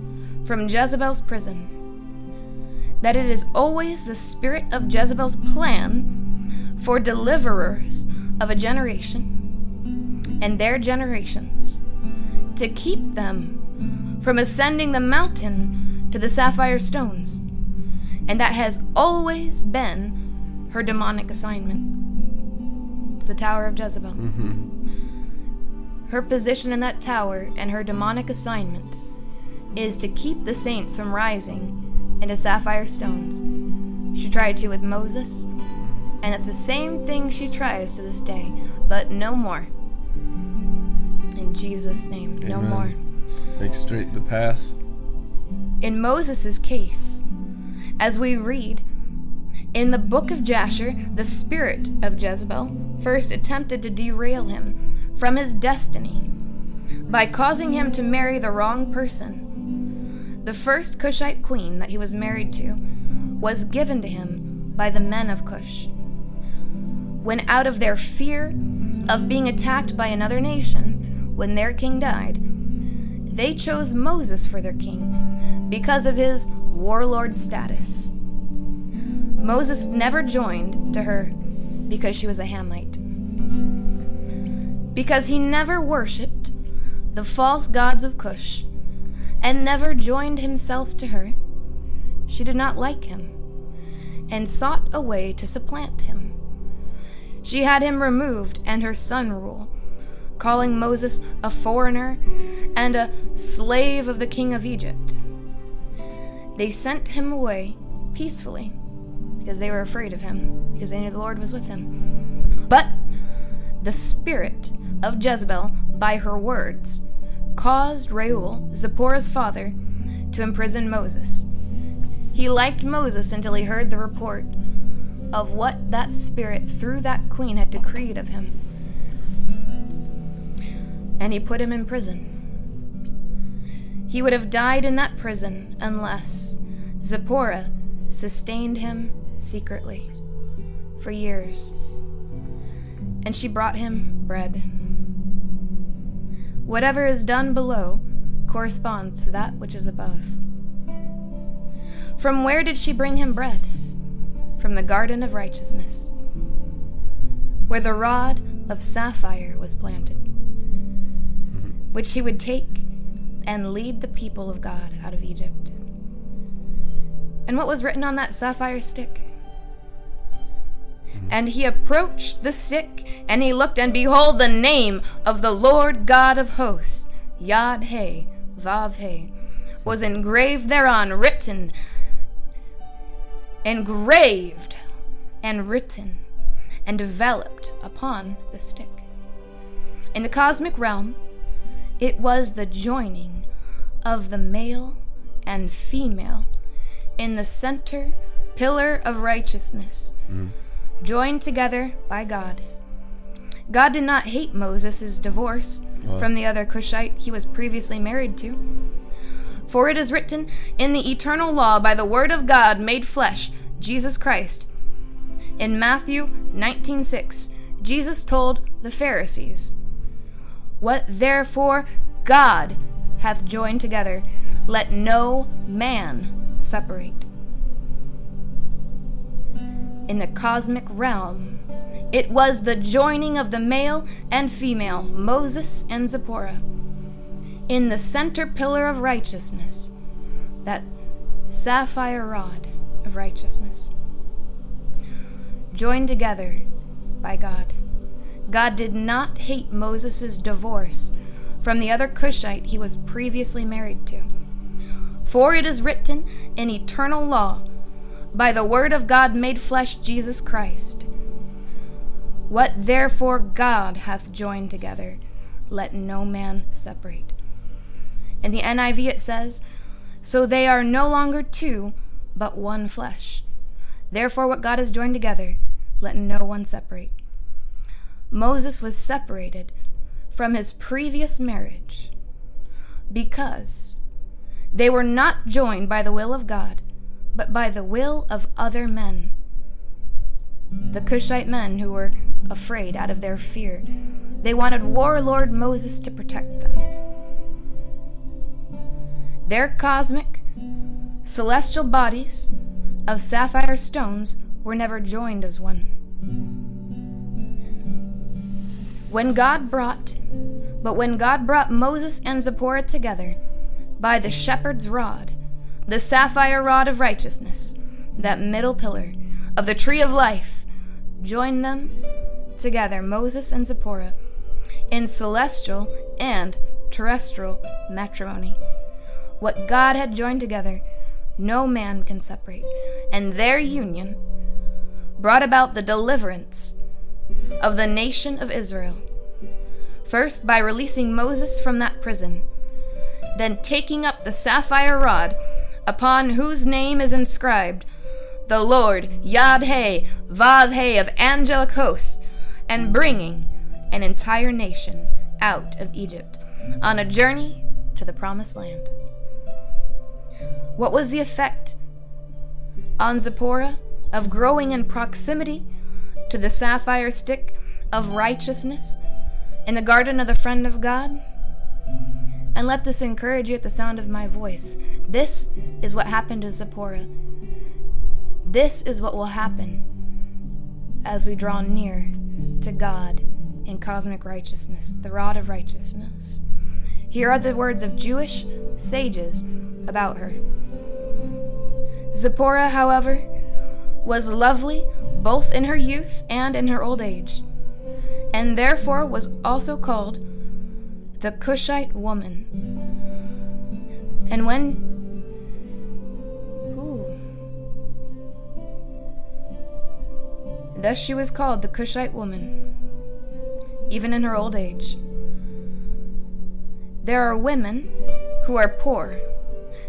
from Jezebel's prison. That it is always the spirit of Jezebel's plan for deliverers of a generation and their generations to keep them from ascending the mountain to the sapphire stones. And that has always been her demonic assignment. It's the Tower of Jezebel. Mm-hmm. Her position in that tower and her demonic assignment is to keep the saints from rising into sapphire stones. She tried to with Moses, and it's the same thing she tries to this day, but no more. In Jesus' name, no more. Make straight the path. In Moses' case, as we read, in the book of Jasher, the spirit of Jezebel first attempted to derail him from his destiny by causing him to marry the wrong person. The first Cushite queen that he was married to was given to him by the men of Cush when out of their fear of being attacked by another nation when their king died, they chose Moses for their king because of his warlord status. Moses never joined to her because she was a Hamite. Because he never worshipped the false gods of Cush and never joined himself to her, she did not like him and sought a way to supplant him. She had him removed and her son rule, calling Moses a foreigner and a slave of the king of Egypt. They sent him away peacefully because they were afraid of him, because they knew the Lord was with him. But the spirit of Jezebel, by her words, caused Reuel, Zipporah's father, to imprison Moses. He liked Moses until he heard the report of what that spirit through that queen had decreed of him. And he put him in prison. He would have died in that prison unless Zipporah sustained him secretly for years. And she brought him bread. Whatever is done below corresponds to that which is above. From where did she bring him bread? From the garden of righteousness, where the rod of sapphire was planted, which he would take and lead the people of God out of Egypt. And what was written on that sapphire stick? And he approached the stick, and he looked, and behold, the name of the Lord God of hosts, Yad He, Vav He, was engraved thereon, written engraved and written and developed upon the stick. In the cosmic realm, it was the joining of the male and female in the center pillar of righteousness, mm. Joined together by God. God did not hate Moses' divorce what? from the other Cushite he was previously married to. For it is written in the eternal law by the word of God made flesh, Jesus Christ. In Matthew 19:6, Jesus told the Pharisees, "What therefore God hath joined together, let no man separate." In the cosmic realm, it was the joining of the male and female, Moses and Zipporah in the center pillar of righteousness, that sapphire rod of righteousness. Joined together by God. God did not hate Moses' divorce from the other Cushite he was previously married to. For it is written in eternal law, by the word of God made flesh, Jesus Christ. What therefore God hath joined together, let no man separate. In the NIV it says, So they are no longer two, but one flesh. Therefore, what God has joined together, let no one separate. Moses was separated from his previous marriage because they were not joined by the will of God, but by the will of other men. The Cushite men who were afraid out of their fear. They wanted warlord Moses to protect them. Their cosmic, celestial bodies of sapphire stones were never joined as one. When God brought, but when God brought Moses and Zipporah together by the shepherd's rod, the sapphire rod of righteousness, that middle pillar of the tree of life, joined them together, Moses and Zipporah, in celestial and terrestrial matrimony. What God had joined together, no man can separate. And their union brought about the deliverance of the nation of Israel. First, by releasing Moses from that prison, then taking up the sapphire rod, upon whose name is inscribed, the Lord Yad He, Vav He of angelic hosts, and bringing an entire nation out of Egypt on a journey to the promised land. What was the effect on Zipporah of growing in proximity to the sapphire stick of righteousness in the garden of the friend of God? And let this encourage you at the sound of my voice. This is what happened to Zipporah. This is what will happen as we draw near to God in cosmic righteousness, the rod of righteousness. Here are the words of Jewish sages about her. Zipporah, however, was lovely both in her youth and in her old age, and therefore was also called the Cushite woman. And when Ooh. Thus she was called the Cushite woman, even in her old age. There are women who are poor,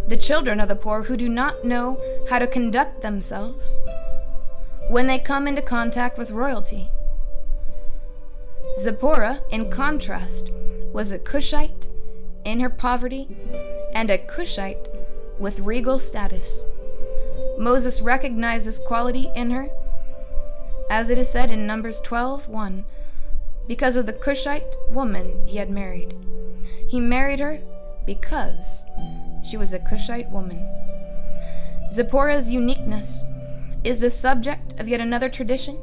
the children of the poor who do not know how to conduct themselves when they come into contact with royalty. Zipporah, in contrast, was a Cushite in her poverty and a Cushite with regal status. Moses recognized this quality in her, as it is said in Numbers 12 1, because of the Cushite woman he had married. He married her because she was a Cushite woman. Zipporah's uniqueness is the subject of yet another tradition.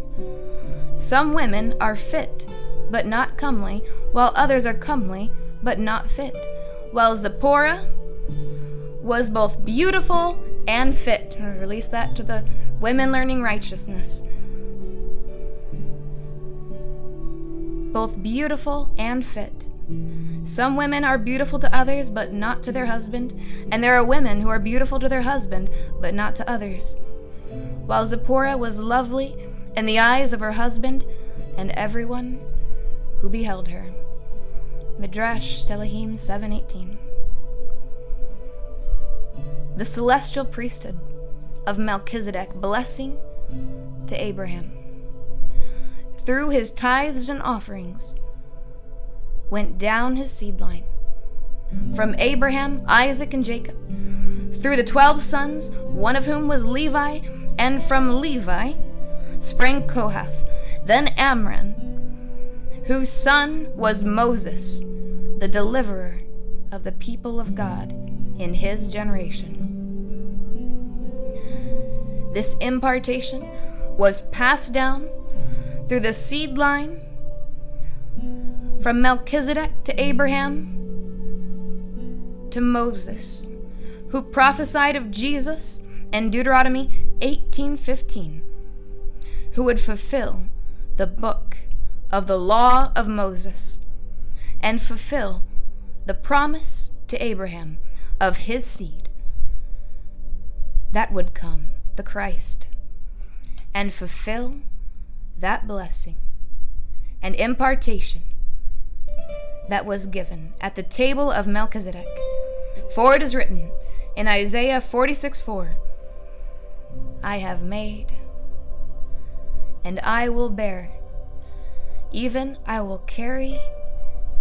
Some women are fit but not comely, while others are comely but not fit. While Zipporah was both beautiful and fit. Release that to the women learning righteousness. Both beautiful and fit. Some women are beautiful to others, but not to their husband, and there are women who are beautiful to their husband, but not to others. While Zipporah was lovely in the eyes of her husband and everyone who beheld her. Midrash Tehillim 7:18. The celestial priesthood of Melchizedek blessing to Abraham. Through his tithes and offerings went down his seed line. From Abraham, Isaac, and Jacob, through the twelve sons, one of whom was Levi, and from Levi sprang Kohath, then Amram, whose son was Moses, the deliverer of the people of God in his generation. This impartation was passed down through the seed line from Melchizedek to Abraham to Moses, who prophesied of Jesus in Deuteronomy 18:15, who would fulfill the book of the law of Moses and fulfill the promise to Abraham of his seed that would come, the Christ, and fulfill that blessing and impartation that was given at the table of Melchizedek. For it is written in Isaiah 46 4, I have made, and I will bear, even I will carry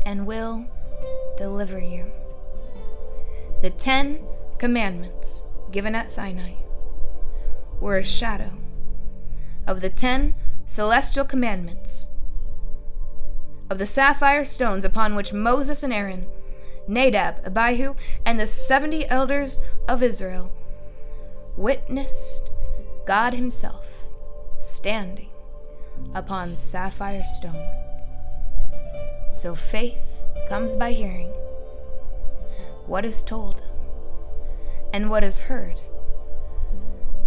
and will deliver you. The Ten Commandments given at Sinai were a shadow of the ten celestial commandments of the sapphire stones upon which Moses and Aaron, Nadab, Abihu, and the seventy elders of Israel witnessed God Himself standing upon sapphire stone. So faith comes by hearing what is told, and what is heard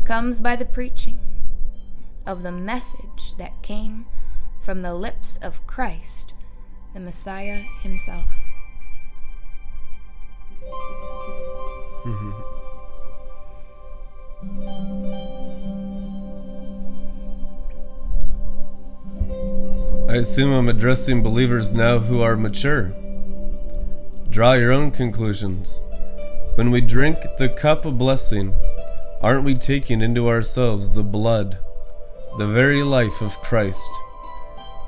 comes by the preaching of the message that came from the lips of Christ, the Messiah himself. Mm-hmm. I assume I'm addressing believers now who are mature. Draw your own conclusions. When we drink the cup of blessing, aren't we taking into ourselves the blood, the very life of Christ?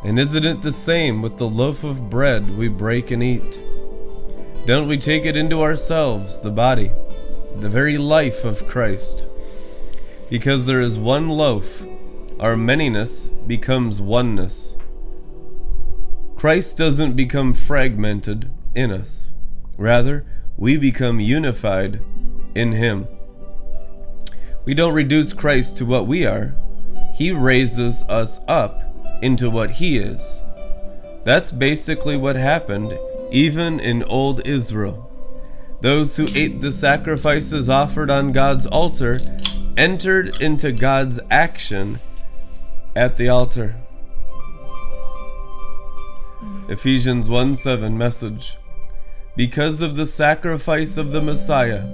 And isn't it the same with the loaf of bread we break and eat? Don't we take it into ourselves, the body, the very life of Christ? Because there is one loaf, our manyness becomes oneness. Christ doesn't become fragmented in us. Rather, we become unified in Him. We don't reduce Christ to what we are, He raises us up into what He is. That's basically what happened even in old Israel. Those who ate the sacrifices offered on God's altar entered into God's action at the altar. Ephesians 1 7 message. Because of the sacrifice of the Messiah,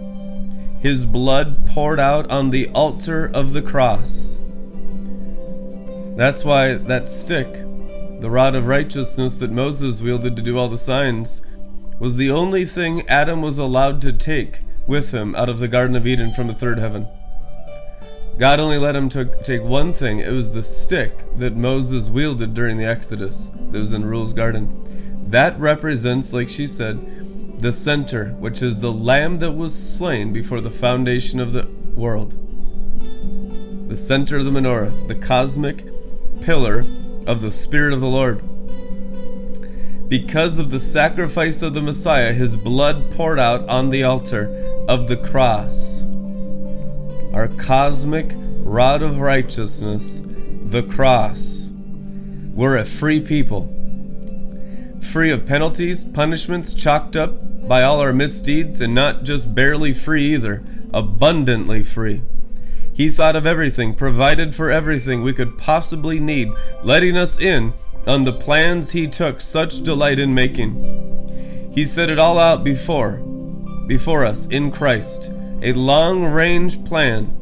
his blood poured out on the altar of the cross. That's why that stick, the rod of righteousness that Moses wielded to do all the signs, was the only thing Adam was allowed to take with him out of the Garden of Eden from the third heaven. God only let him to take one thing. It was the stick that Moses wielded during the Exodus that was in Reuel's garden. That represents, like she said, the center, which is the lamb that was slain before the foundation of the world. The center of the menorah, the cosmic pillar of the Spirit of the Lord. Because of the sacrifice of the Messiah, his blood poured out on the altar of the cross our cosmic rod of righteousness, the cross. We're a free people, free of penalties, punishments chalked up by all our misdeeds, and not just barely free either, abundantly free. He thought of everything, provided for everything we could possibly need, letting us in on the plans he took such delight in making. He set it all out before, before us in Christ a long range plan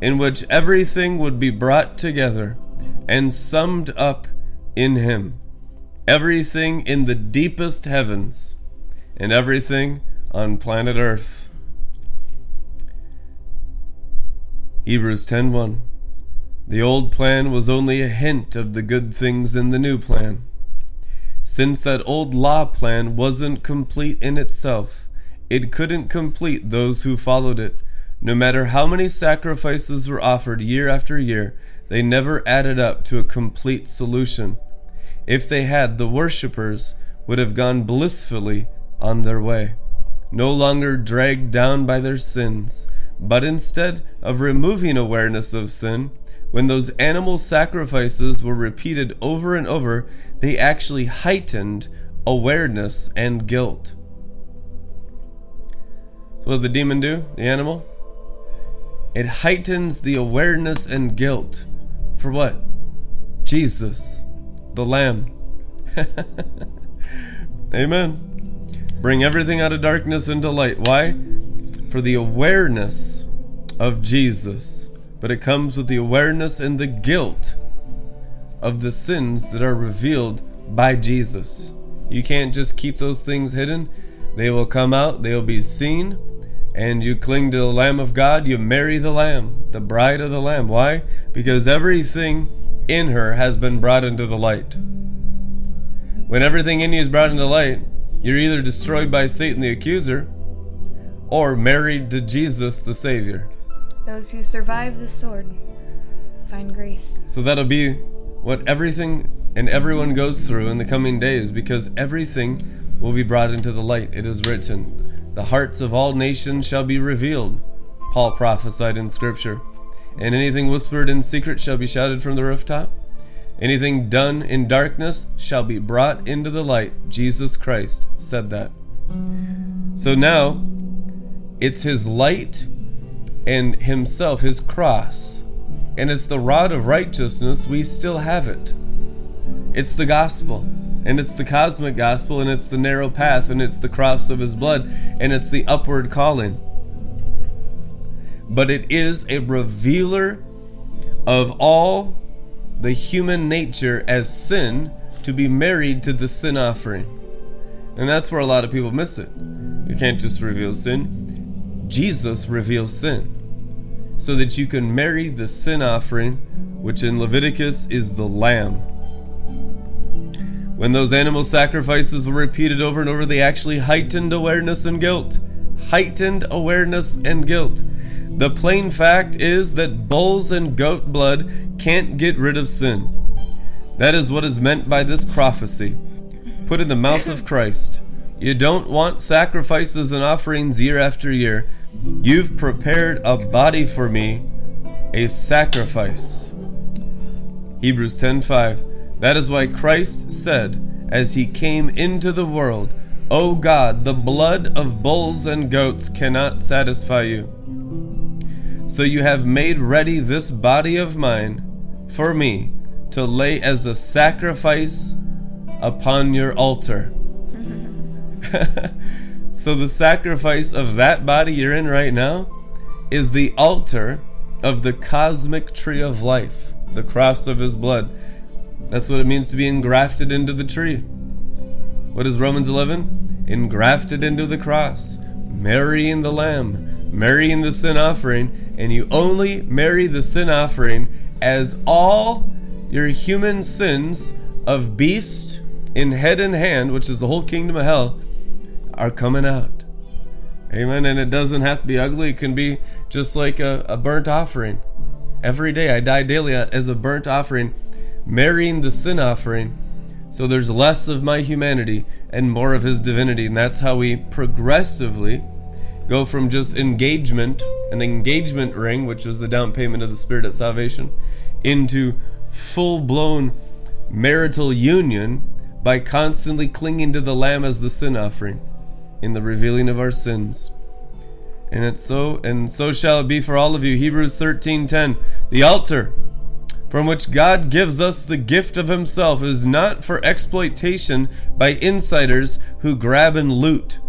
in which everything would be brought together and summed up in Him. Everything in the deepest heavens and everything on planet Earth. Hebrews 10:1 The old plan was only a hint of the good things in the new plan. Since that old law plan wasn't complete in itself, it couldn't complete those who followed it. No matter how many sacrifices were offered year after year, they never added up to a complete solution. If they had, the worshippers would have gone blissfully on their way, no longer dragged down by their sins, but instead of removing awareness of sin, when those animal sacrifices were repeated over and over, they actually heightened awareness and guilt. So, what did the demon do? The animal? It heightens the awareness and guilt. For what? Jesus, the Lamb. [laughs] Amen. Bring everything out of darkness into light. Why? For the awareness of Jesus. But it comes with the awareness and the guilt of the sins that are revealed by Jesus. You can't just keep those things hidden. They will come out, they will be seen, and you cling to the Lamb of God, you marry the Lamb, the bride of the Lamb. Why? Because everything in her has been brought into the light. When everything in you is brought into light, you're either destroyed by Satan the accuser or married to Jesus the Savior. Those who survive the sword find grace. So that'll be what everything and everyone goes through in the coming days because everything will be brought into the light. It is written, the hearts of all nations shall be revealed, Paul prophesied in Scripture. And anything whispered in secret shall be shouted from the rooftop. Anything done in darkness shall be brought into the light. Jesus Christ said that. So now, it's his light and himself, his cross. And it's the rod of righteousness. We still have it. It's the gospel and it's the cosmic gospel, and it's the narrow path, and it's the cross of his blood, and it's the upward calling. But it is a revealer of all the human nature as sin to be married to the sin offering. And that's where a lot of people miss it. You can't just reveal sin, Jesus reveals sin. So that you can marry the sin offering, which in Leviticus is the lamb. When those animal sacrifices were repeated over and over, they actually heightened awareness and guilt. Heightened awareness and guilt. The plain fact is that bulls and goat blood can't get rid of sin. That is what is meant by this prophecy. put in the mouth of Christ. You don't want sacrifices and offerings year after year. You've prepared a body for me, a sacrifice. Hebrews 10:5 That is why Christ said as he came into the world, O God, the blood of bulls and goats cannot satisfy you. So you have made ready this body of mine for me to lay as a sacrifice upon your altar. [laughs] so the sacrifice of that body you're in right now is the altar of the cosmic tree of life, the cross of his blood. That's what it means to be engrafted into the tree. What is Romans 11? Engrafted into the cross, marrying the lamb, marrying the sin offering, and you only marry the sin offering as all your human sins of beast in head and hand, which is the whole kingdom of hell, are coming out. Amen. And it doesn't have to be ugly, it can be just like a, a burnt offering. Every day I die daily as a burnt offering, marrying the sin offering. So there's less of my humanity and more of his divinity. And that's how we progressively go from just engagement, an engagement ring, which is the down payment of the Spirit of salvation, into full blown marital union by constantly clinging to the Lamb as the sin offering in the revealing of our sins. And it's so and so shall it be for all of you. Hebrews 13:10. The altar from which God gives us the gift of himself is not for exploitation by insiders who grab and loot.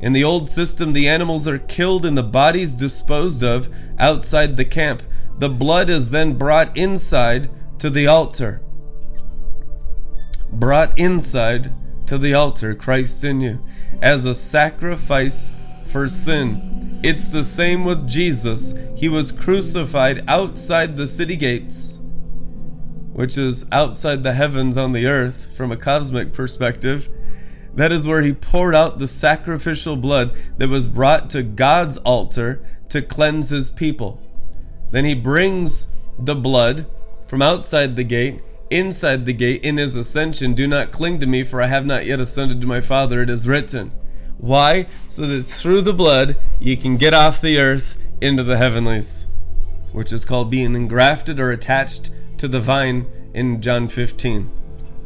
In the old system, the animals are killed and the bodies disposed of outside the camp. The blood is then brought inside to the altar. Brought inside to the altar, Christ in you, as a sacrifice for sin. It's the same with Jesus. He was crucified outside the city gates, which is outside the heavens on the earth from a cosmic perspective. That is where he poured out the sacrificial blood that was brought to God's altar to cleanse his people. Then he brings the blood from outside the gate inside the gate in his ascension. Do not cling to me, for I have not yet ascended to my Father. It is written. Why? So that through the blood you can get off the earth into the heavenlies, which is called being engrafted or attached to the vine in John 15,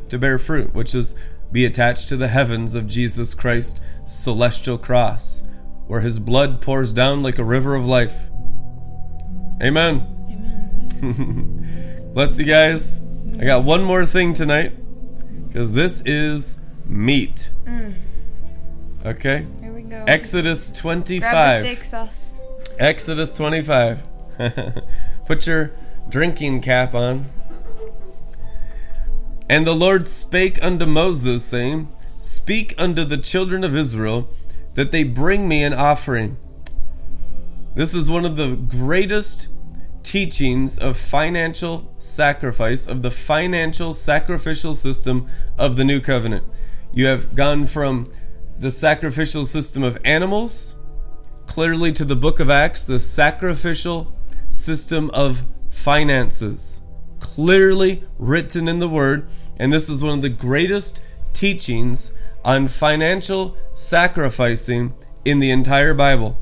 to bear fruit, which is be attached to the heavens of Jesus Christ's celestial cross, where his blood pours down like a river of life. Amen. Amen. [laughs] Bless you guys. I got one more thing tonight because this is meat. Mm. Okay. Here we go. Exodus 25. Grab the steak sauce. Exodus 25. [laughs] Put your drinking cap on. And the Lord spake unto Moses, saying, Speak unto the children of Israel that they bring me an offering. This is one of the greatest teachings of financial sacrifice, of the financial sacrificial system of the new covenant. You have gone from the sacrificial system of animals clearly to the book of Acts, the sacrificial system of finances. Clearly written in the Word, and this is one of the greatest teachings on financial sacrificing in the entire Bible.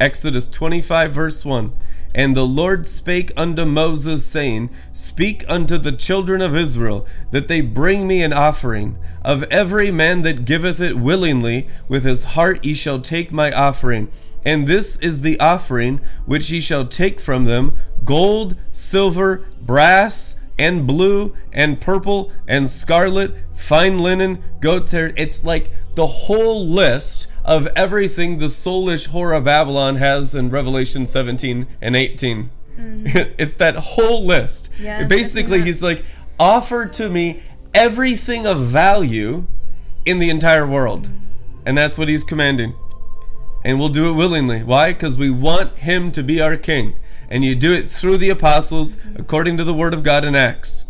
Exodus 25, verse 1. And the Lord spake unto Moses, saying, Speak unto the children of Israel, that they bring me an offering. Of every man that giveth it willingly, with his heart ye shall take my offering. And this is the offering which ye shall take from them gold, silver, brass, and blue, and purple, and scarlet, fine linen, goat's hair. It's like the whole list of everything the soulish whore of Babylon has in Revelation 17 and 18. Mm. [laughs] it's that whole list. Yeah, Basically, he's like, offer to me everything of value in the entire world. And that's what he's commanding. And we'll do it willingly. Why? Because we want him to be our king. And you do it through the apostles according to the word of God in Acts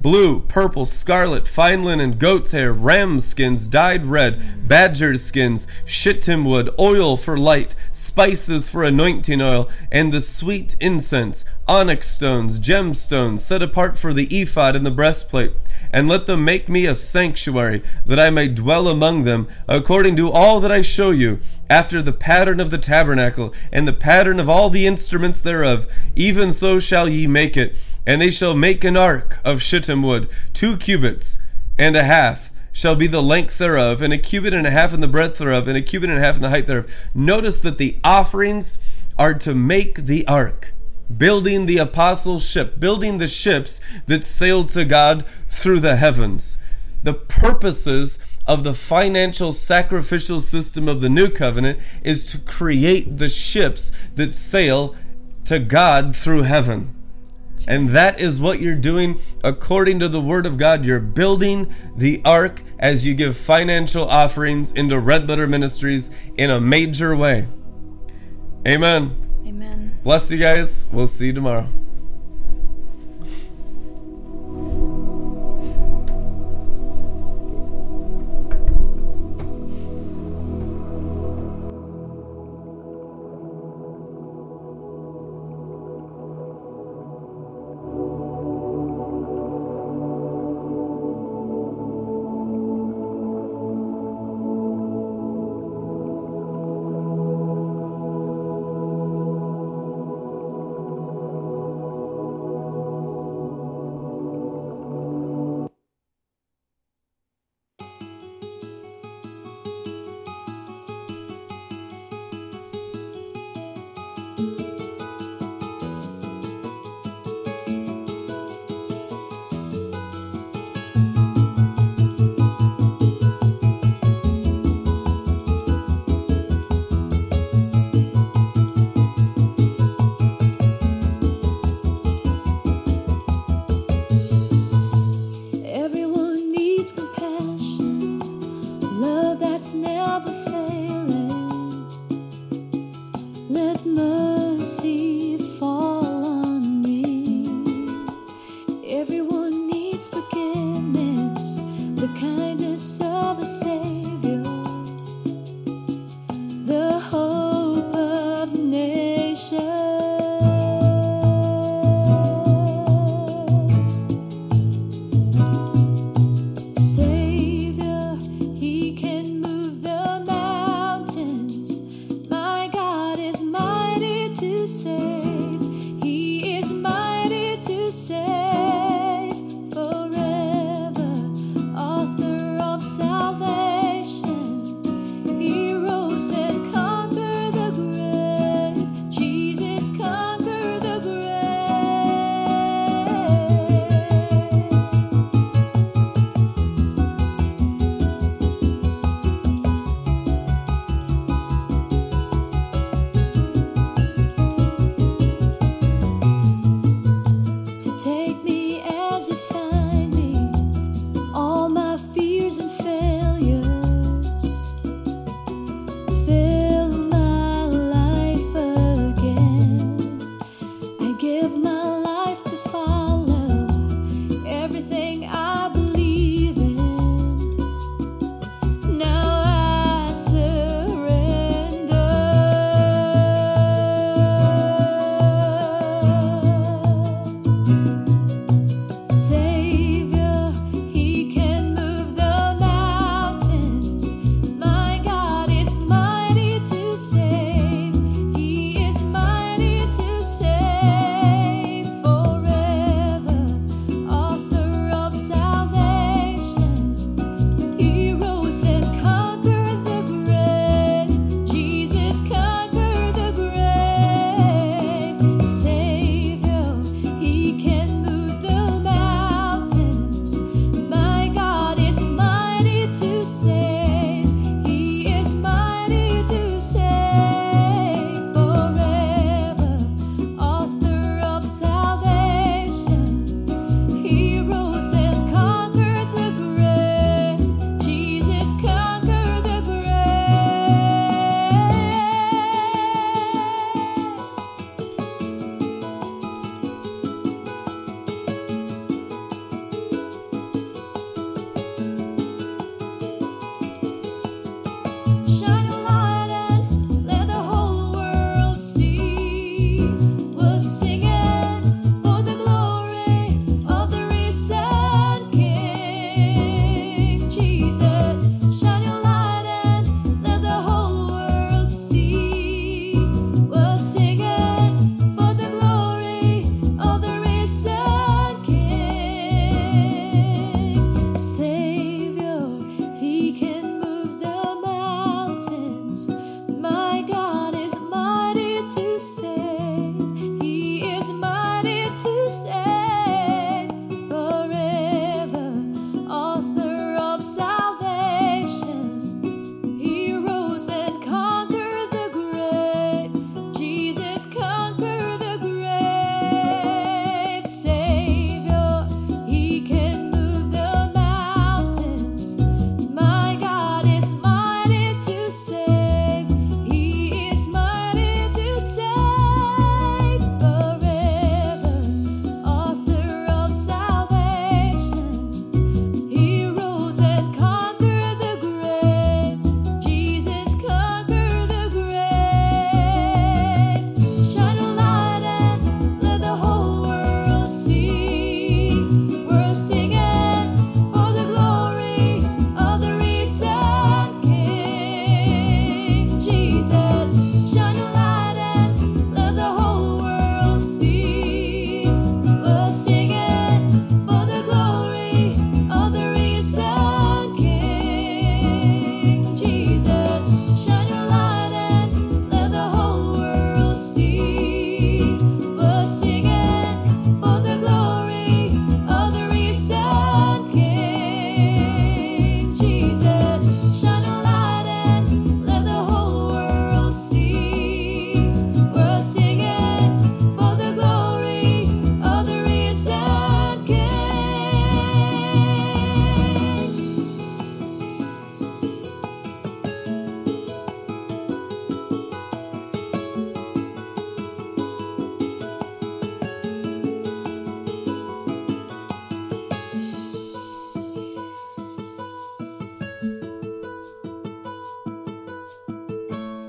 blue, purple, scarlet, fine linen, goat's hair, ram skins, dyed red, badger skins, shittim wood, oil for light, spices for anointing oil, and the sweet incense, onyx stones, gemstones, set apart for the ephod and the breastplate, and let them make me a sanctuary, that I may dwell among them, according to all that I show you, after the pattern of the tabernacle, and the pattern of all the instruments thereof. Even so shall ye make it. And they shall make an ark of shittim wood, two cubits and a half shall be the length thereof, and a cubit and a half in the breadth thereof, and a cubit and a half in the height thereof. Notice that the offerings are to make the ark, building the apostles' ship, building the ships that sailed to God through the heavens. The purposes of the financial sacrificial system of the new covenant is to create the ships that sail to God through heaven. And that is what you're doing according to the Word of God. You're building the ark as you give financial offerings into Red Letter Ministries in a major way. Amen. Amen. Bless you guys. We'll see you tomorrow.